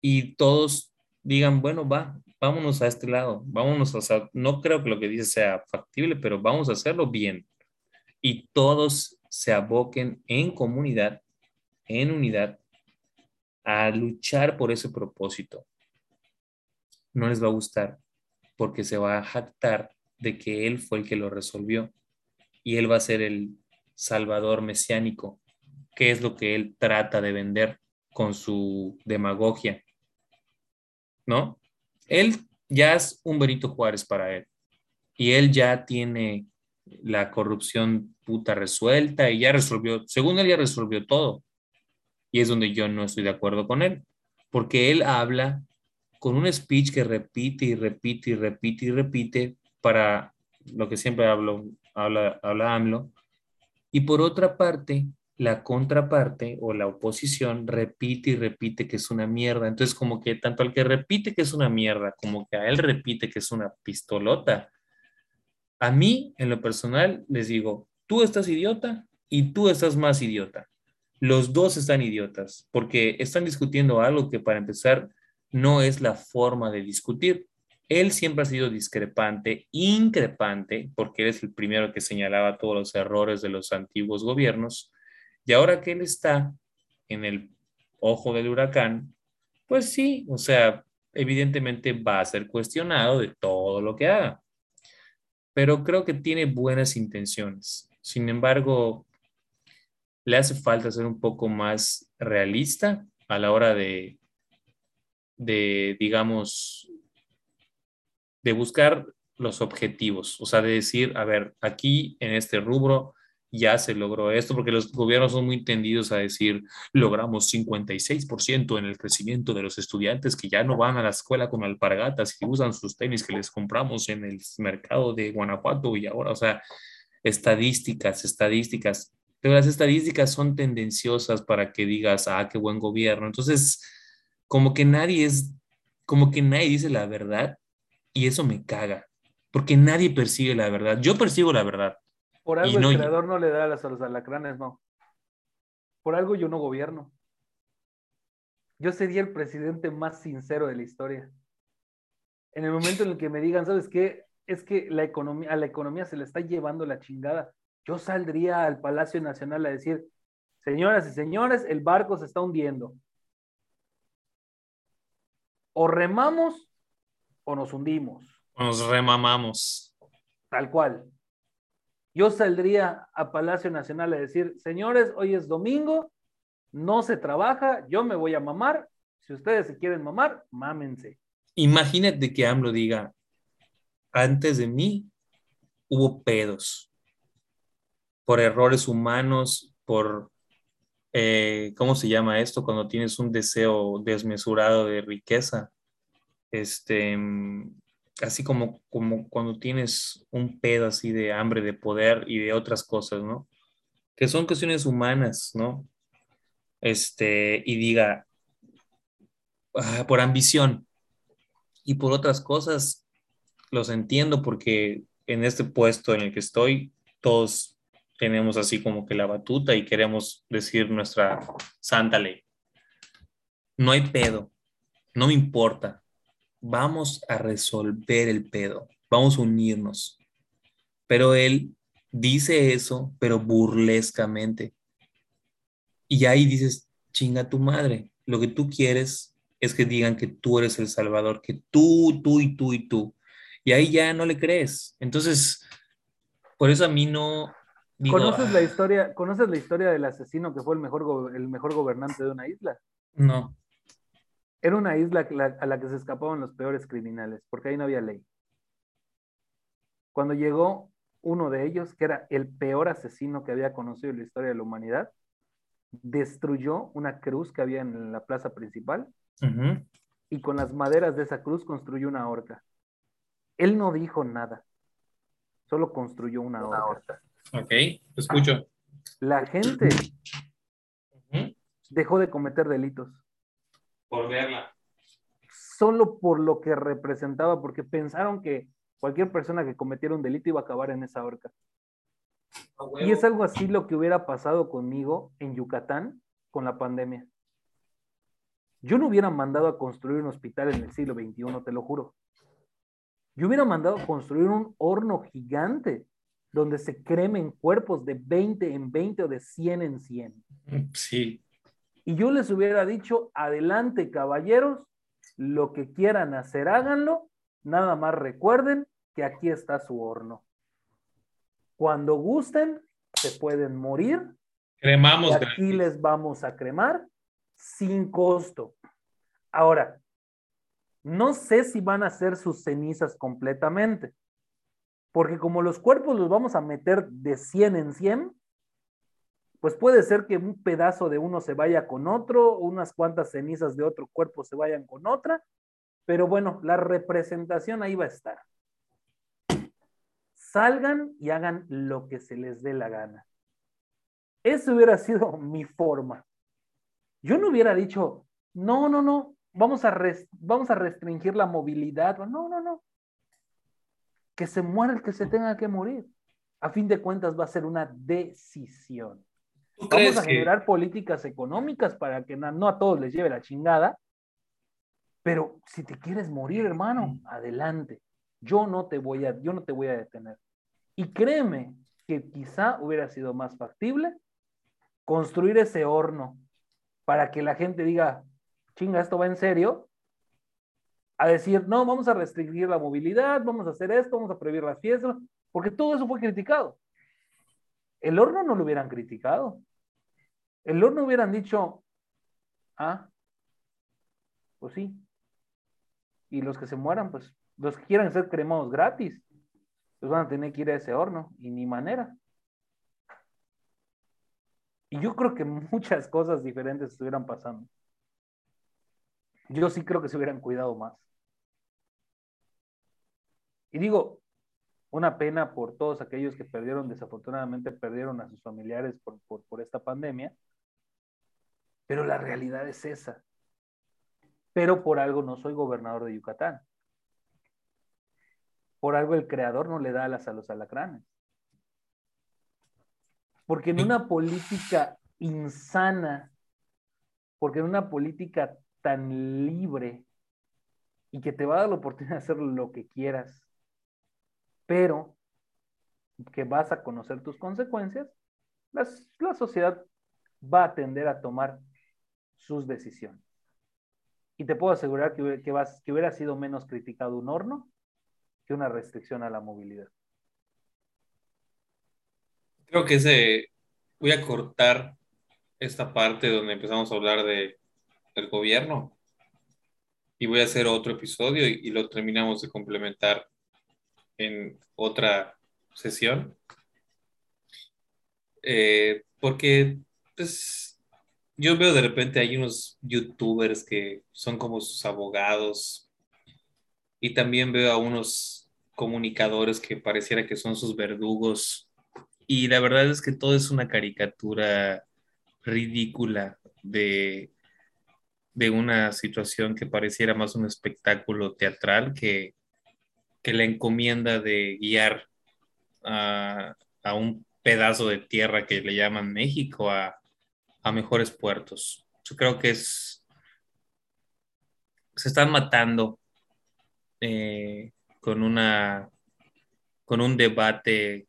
y todos digan, bueno, va, vámonos a este lado, vámonos, o sea, no creo que lo que dice sea factible, pero vamos a hacerlo bien. Y todos se aboquen en comunidad, en unidad, a luchar por ese propósito. No les va a gustar porque se va a jactar de que Él fue el que lo resolvió y Él va a ser el salvador mesiánico, que es lo que Él trata de vender con su demagogia. ¿No? Él ya es un Benito Juárez para Él y Él ya tiene la corrupción puta resuelta y ya resolvió, según Él ya resolvió todo y es donde yo no estoy de acuerdo con él, porque él habla con un speech que repite y repite y repite y repite para lo que siempre hablo, habla, habla AMLO. Y por otra parte, la contraparte o la oposición repite y repite que es una mierda. Entonces, como que tanto al que repite que es una mierda, como que a él repite que es una pistolota. A mí, en lo personal, les digo, tú estás idiota y tú estás más idiota los dos están idiotas porque están discutiendo algo que para empezar no es la forma de discutir. Él siempre ha sido discrepante, increpante, porque es el primero que señalaba todos los errores de los antiguos gobiernos. Y ahora que él está en el ojo del huracán, pues sí, o sea, evidentemente va a ser cuestionado de todo lo que haga. Pero creo que tiene buenas intenciones. Sin embargo, le hace falta ser un poco más realista a la hora de, de digamos, de buscar los objetivos, o sea, de decir, a ver, aquí en este rubro ya se logró esto, porque los gobiernos son muy tendidos a decir, logramos 56% en el crecimiento de los estudiantes que ya no van a la escuela con alpargatas y usan sus tenis que les compramos en el mercado de Guanajuato y ahora, o sea, estadísticas, estadísticas pero las estadísticas son tendenciosas para que digas, ah, qué buen gobierno. Entonces, como que nadie es, como que nadie dice la verdad y eso me caga, porque nadie persigue la verdad. Yo persigo la verdad. Por algo el creador no le da las a los alacranes, ¿no? por algo yo no gobierno. Yo sería el presidente más sincero de la historia. En el momento en el que me digan, ¿sabes qué? Es que la economía, a la economía se le está llevando la chingada. Yo saldría al Palacio Nacional a decir, señoras y señores, el barco se está hundiendo. O remamos o nos hundimos. O nos remamamos. Tal cual. Yo saldría a Palacio Nacional a decir, señores, hoy es domingo, no se trabaja, yo me voy a mamar. Si ustedes se quieren mamar, mámense. Imagínate que AMLO diga, antes de mí hubo pedos por errores humanos, por, eh, ¿cómo se llama esto? Cuando tienes un deseo desmesurado de riqueza. Este, así como, como cuando tienes un pedo así de hambre de poder y de otras cosas, ¿no? Que son cuestiones humanas, ¿no? Este, y diga, ah, por ambición y por otras cosas, los entiendo porque en este puesto en el que estoy, todos tenemos así como que la batuta y queremos decir nuestra santa ley. No hay pedo, no me importa, vamos a resolver el pedo, vamos a unirnos. Pero él dice eso, pero burlescamente. Y ahí dices, chinga tu madre, lo que tú quieres es que digan que tú eres el Salvador, que tú, tú y tú y tú. Y ahí ya no le crees. Entonces, por eso a mí no... ¿Conoces, la ah". historia, ¿Conoces la historia del asesino que fue el mejor, el mejor gobernante de una isla? No. Era una isla a la que se escapaban los peores criminales, porque ahí no había ley. Cuando llegó uno de ellos, que era el peor asesino que había conocido en la historia de la humanidad, destruyó una cruz que había en la plaza principal y con las maderas de esa cruz construyó una horca. Él no dijo nada, solo construyó una, horca. Ok, te escucho. La gente dejó de cometer delitos por verla. Solo por lo que representaba, porque pensaron que cualquier persona que cometiera un delito iba a acabar en esa horca. Y es algo así lo que hubiera pasado conmigo en Yucatán con la pandemia. Yo no hubiera mandado a construir un hospital en el siglo XXI, te lo juro. Yo hubiera mandado a construir un horno gigante donde se cremen cuerpos de 20 en 20 o de 100 en 100. Sí y yo les hubiera dicho, adelante caballeros, lo que quieran hacer, háganlo, nada más recuerden que aquí está su horno. Cuando gusten, se pueden morir. Cremamos. aquí les vamos a cremar sin costo. Ahora, no sé si van a hacer sus cenizas completamente, porque como los cuerpos los vamos a meter de 100 en 100, pues puede ser que un pedazo de uno se vaya con otro, unas cuantas cenizas de otro cuerpo se vayan con otra, pero bueno, la representación ahí va a estar. Salgan y hagan lo que se les dé la gana. Esa hubiera sido *laughs* mi forma. Yo no hubiera dicho, no, no, no, vamos a, vamos a restringir la movilidad. No, no, no. Que se muera el que se tenga que morir. A fin de cuentas va a ser una decisión. Vamos a generar políticas económicas para que no a todos les lleve la chingada. Pero si te quieres morir, hermano, adelante. Yo no te voy a, yo no te voy a detener. Y créeme que quizá hubiera sido más factible construir ese horno para que la gente diga, chinga, esto va en serio, a decir, no, vamos a restringir la movilidad, vamos a hacer esto, vamos a prohibir las fiestas, porque todo eso fue criticado. El horno no lo hubieran criticado. El horno hubieran dicho, ah, pues sí. Y los que se mueran, pues los que quieran ser cremados gratis, pues van a tener que ir a ese horno y ni manera. Y yo creo que *laughs* muchas cosas diferentes estuvieran pasando. Yo sí creo que se hubieran cuidado más. Y digo, una pena por todos aquellos que perdieron, desafortunadamente perdieron a sus familiares por, por esta pandemia, pero la realidad es esa. Pero por algo no soy gobernador de Yucatán. Por algo el creador no le da alas a los alacranes. Porque en una política insana, porque en una política tan libre y que te va a dar la oportunidad de hacer lo que quieras, pero que vas a conocer tus consecuencias, la sociedad va a tender a tomar sus decisiones. Y te puedo asegurar que, que, vas, que hubiera sido menos criticado un horno que una restricción a la movilidad. Creo que ese, voy a cortar esta parte donde empezamos a hablar de, del gobierno y voy a hacer otro episodio y, lo terminamos de complementar en otra sesión. Eh, porque pues, yo veo de repente hay unos youtubers que son como sus abogados y también veo a unos comunicadores que pareciera que son sus verdugos y la verdad es que todo es una caricatura ridícula de de una situación que pareciera más un espectáculo teatral que, que la encomienda de guiar a, un pedazo de tierra que le llaman México a, mejores puertos. Yo creo que es... Se están matando eh, con una con un debate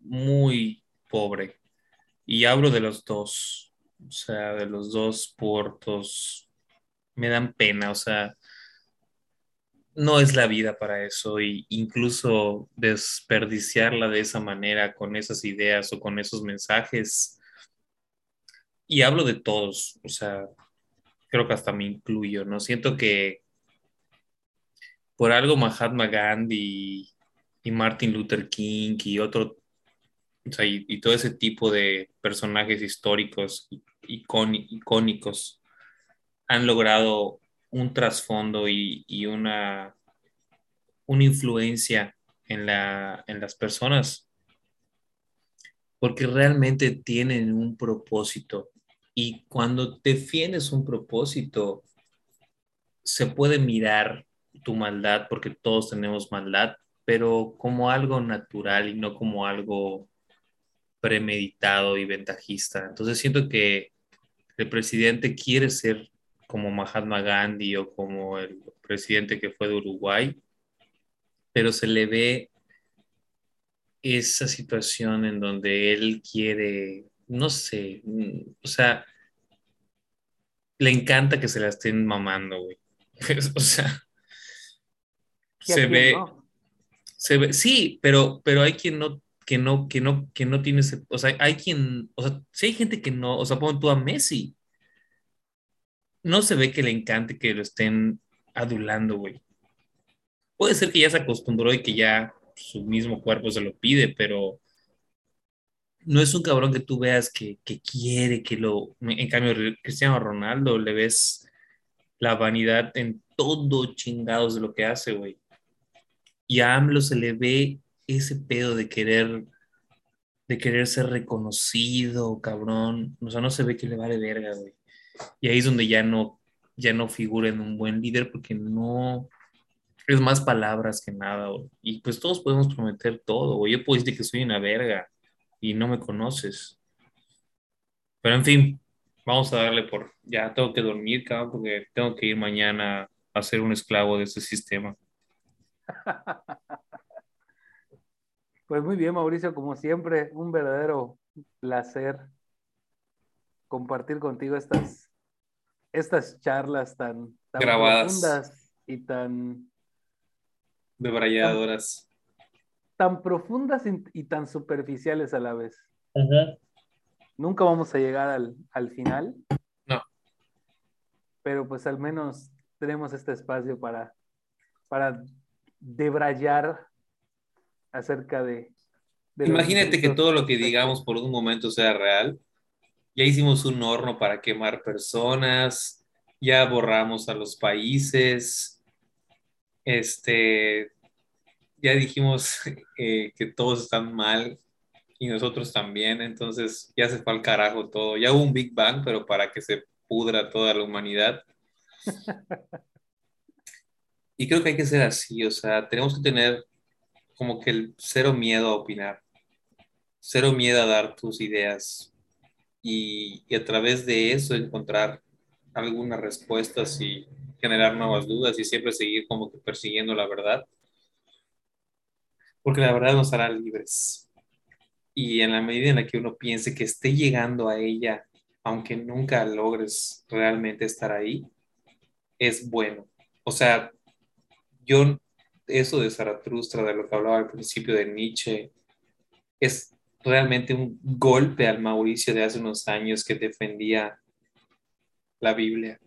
muy pobre. Y hablo de los dos, o sea, de los dos puertos, me dan pena, o sea, no es la vida para eso y incluso desperdiciarla de esa manera con esas ideas o con esos mensajes. Y hablo de todos, o sea, creo que hasta me incluyo, ¿no? Siento que por algo Mahatma Gandhi y Martin Luther King y otro y, todo ese tipo de personajes históricos icónicos han logrado un trasfondo y, una, una influencia en, la, en las personas, porque realmente tienen un propósito. Y cuando defiendes un propósito, se puede mirar tu maldad, porque todos tenemos maldad, pero como algo natural y no como algo premeditado y ventajista. Entonces siento que el presidente quiere ser como Mahatma Gandhi o como el presidente que fue de Uruguay, pero se le ve esa situación en donde él quiere, no sé, mm, o sea, le encanta que se la estén mamando, güey. *laughs* o sea, se ve, se ve, sí, pero, pero hay quien no que no, que no, que no tiene ese, o sea, hay quien, o sea, si hay gente que no, o sea, pon tú a Messi, no se ve que le encante que lo estén adulando, güey. Puede ser que ya se acostumbró y que ya su mismo cuerpo se lo pide, pero no es un cabrón que tú veas que, que quiere que lo, en cambio, Cristiano Ronaldo le ves la vanidad en todo chingados de lo que hace, güey. Y a AMLO se le ve ese pedo de querer, de querer ser reconocido, cabrón, o sea, no se ve que le vale verga, güey. Y ahí es donde ya no, ya no figura en un buen líder porque no, es más palabras que nada, güey. Y pues todos podemos prometer todo, güey. Yo puedo decir que soy una verga y no me conoces. Pero en fin, vamos a darle por, ya tengo que dormir, cabrón, porque tengo que ir mañana a ser un esclavo de este sistema. *laughs* Pues muy bien, Mauricio, como siempre, un verdadero placer compartir contigo estas, estas charlas tan, profundas y tan debrayadoras. Tan, profundas y, tan superficiales a la vez. Nunca vamos a llegar al, al final. No. Pero pues al menos tenemos este espacio para, para debrayar acerca de... Imagínate que todo lo que digamos por un momento sea real. Ya hicimos un horno para quemar personas, ya borramos a los países, este, ya dijimos *laughs* eh, que todos están mal y nosotros también, entonces ya se fue al carajo todo. Ya hubo un Big Bang, pero para que se pudra toda la humanidad. *laughs* Y creo que hay que ser así, o sea, tenemos que tener como que el cero miedo a opinar, cero miedo a dar tus ideas y, y a través de eso encontrar algunas respuestas y generar nuevas dudas y siempre seguir como que persiguiendo la verdad. Porque la verdad nos hará libres. Y en la medida en la que uno piense que esté llegando a ella, aunque nunca logres realmente estar ahí, es bueno. O sea, yo, eso de Zaratustra, de lo que hablaba al principio de Nietzsche, es realmente un golpe al Mauricio de hace unos años que defendía la Biblia.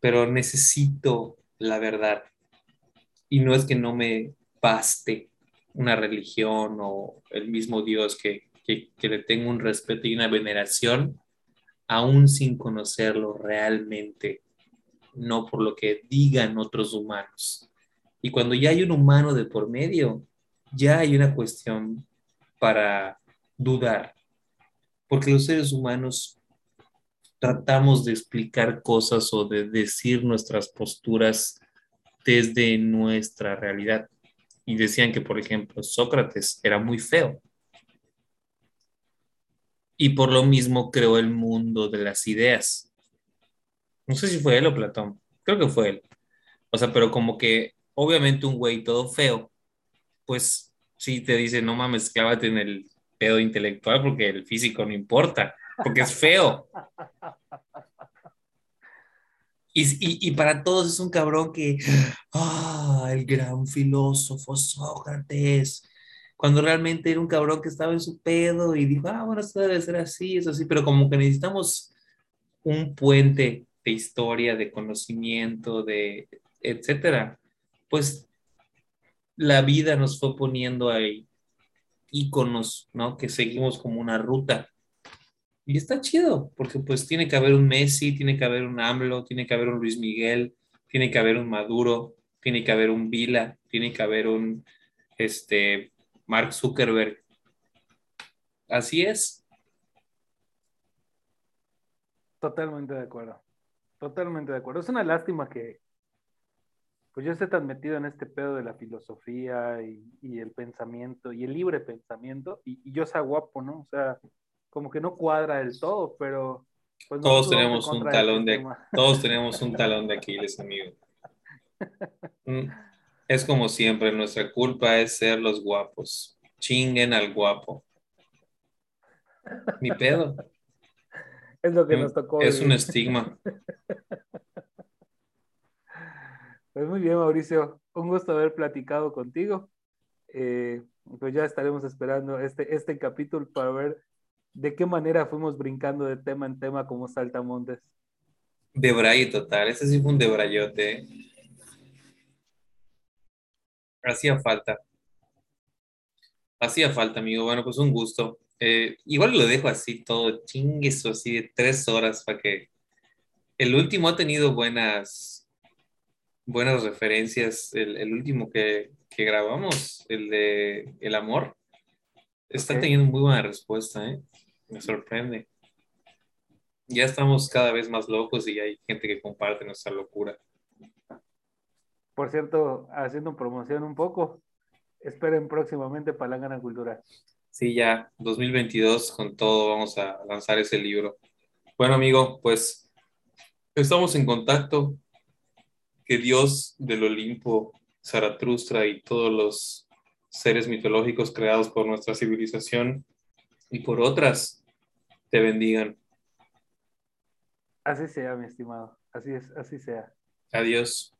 Pero necesito la verdad. Y no es que no me baste una religión o el mismo Dios que, que, le tengo un respeto y una veneración, aún sin conocerlo realmente, no por lo que digan otros humanos. Y cuando ya hay un humano de por medio, ya hay una cuestión para dudar, porque los seres humanos tratamos de explicar cosas o de decir nuestras posturas desde nuestra realidad. Y decían que, por ejemplo, Sócrates era muy feo. Y por lo mismo creó el mundo de las ideas. No sé si fue él o Platón. Creo que fue él. O sea, pero como que obviamente un güey todo feo, pues sí te dice, no mames, clávate en el pedo intelectual porque el físico no importa, porque es feo. *laughs* Y, y, para todos es un cabrón que, ah, el gran filósofo Sócrates, cuando realmente era un cabrón que estaba en su pedo y dijo, ah, bueno, esto debe ser así, eso así, pero como que necesitamos un puente de historia, de conocimiento, de etcétera. Pues la vida nos fue poniendo ahí íconos, ¿no? Que seguimos como una ruta. Y está chido, porque pues tiene que haber un Messi, tiene que haber un AMLO, tiene que haber un Luis Miguel, tiene que haber un Maduro, tiene que haber un Vila, tiene que haber un este, Mark Zuckerberg. Así es. Totalmente de acuerdo. Totalmente de acuerdo. Es una lástima que, pues yo esté tan metido en este pedo de la filosofía y, el pensamiento y el libre pensamiento y, yo sea guapo, ¿no? O sea, como que no cuadra del todo, pero... Pues todos tenemos un talón de, *laughs* todos tenemos un talón de Aquiles, amigo. *laughs* Mm, es como siempre, nuestra culpa es ser los guapos. Chinguen al guapo. Mi pedo. Es lo que mm, nos tocó. Es un estigma. *laughs* Pues muy bien, Mauricio. Un gusto haber platicado contigo. Eh, pues ya estaremos esperando este, este capítulo para ver de qué manera fuimos brincando de tema en tema como saltamontes. De braille total, ese sí fue un debrayote. Hacía falta. Hacía falta, amigo. Bueno, pues un gusto. Eh, igual lo dejo así todo chingueso, así de tres horas para que el último ha tenido buenas buenas referencias. El, último que, grabamos, el de El Amor, está teniendo muy buena respuesta, ¿eh? Me sorprende. Ya estamos cada vez más locos y hay gente que comparte nuestra locura. Por cierto, haciendo promoción un poco, esperen próximamente Palangana Cultura. Sí, ya, 2022 con todo vamos a lanzar ese libro. Bueno, amigo, pues estamos en contacto que Dios del Olimpo, Zaratustra y todos los seres mitológicos creados por nuestra civilización y por otras te bendigan. Así sea, mi estimado. Así es, así sea. Adiós.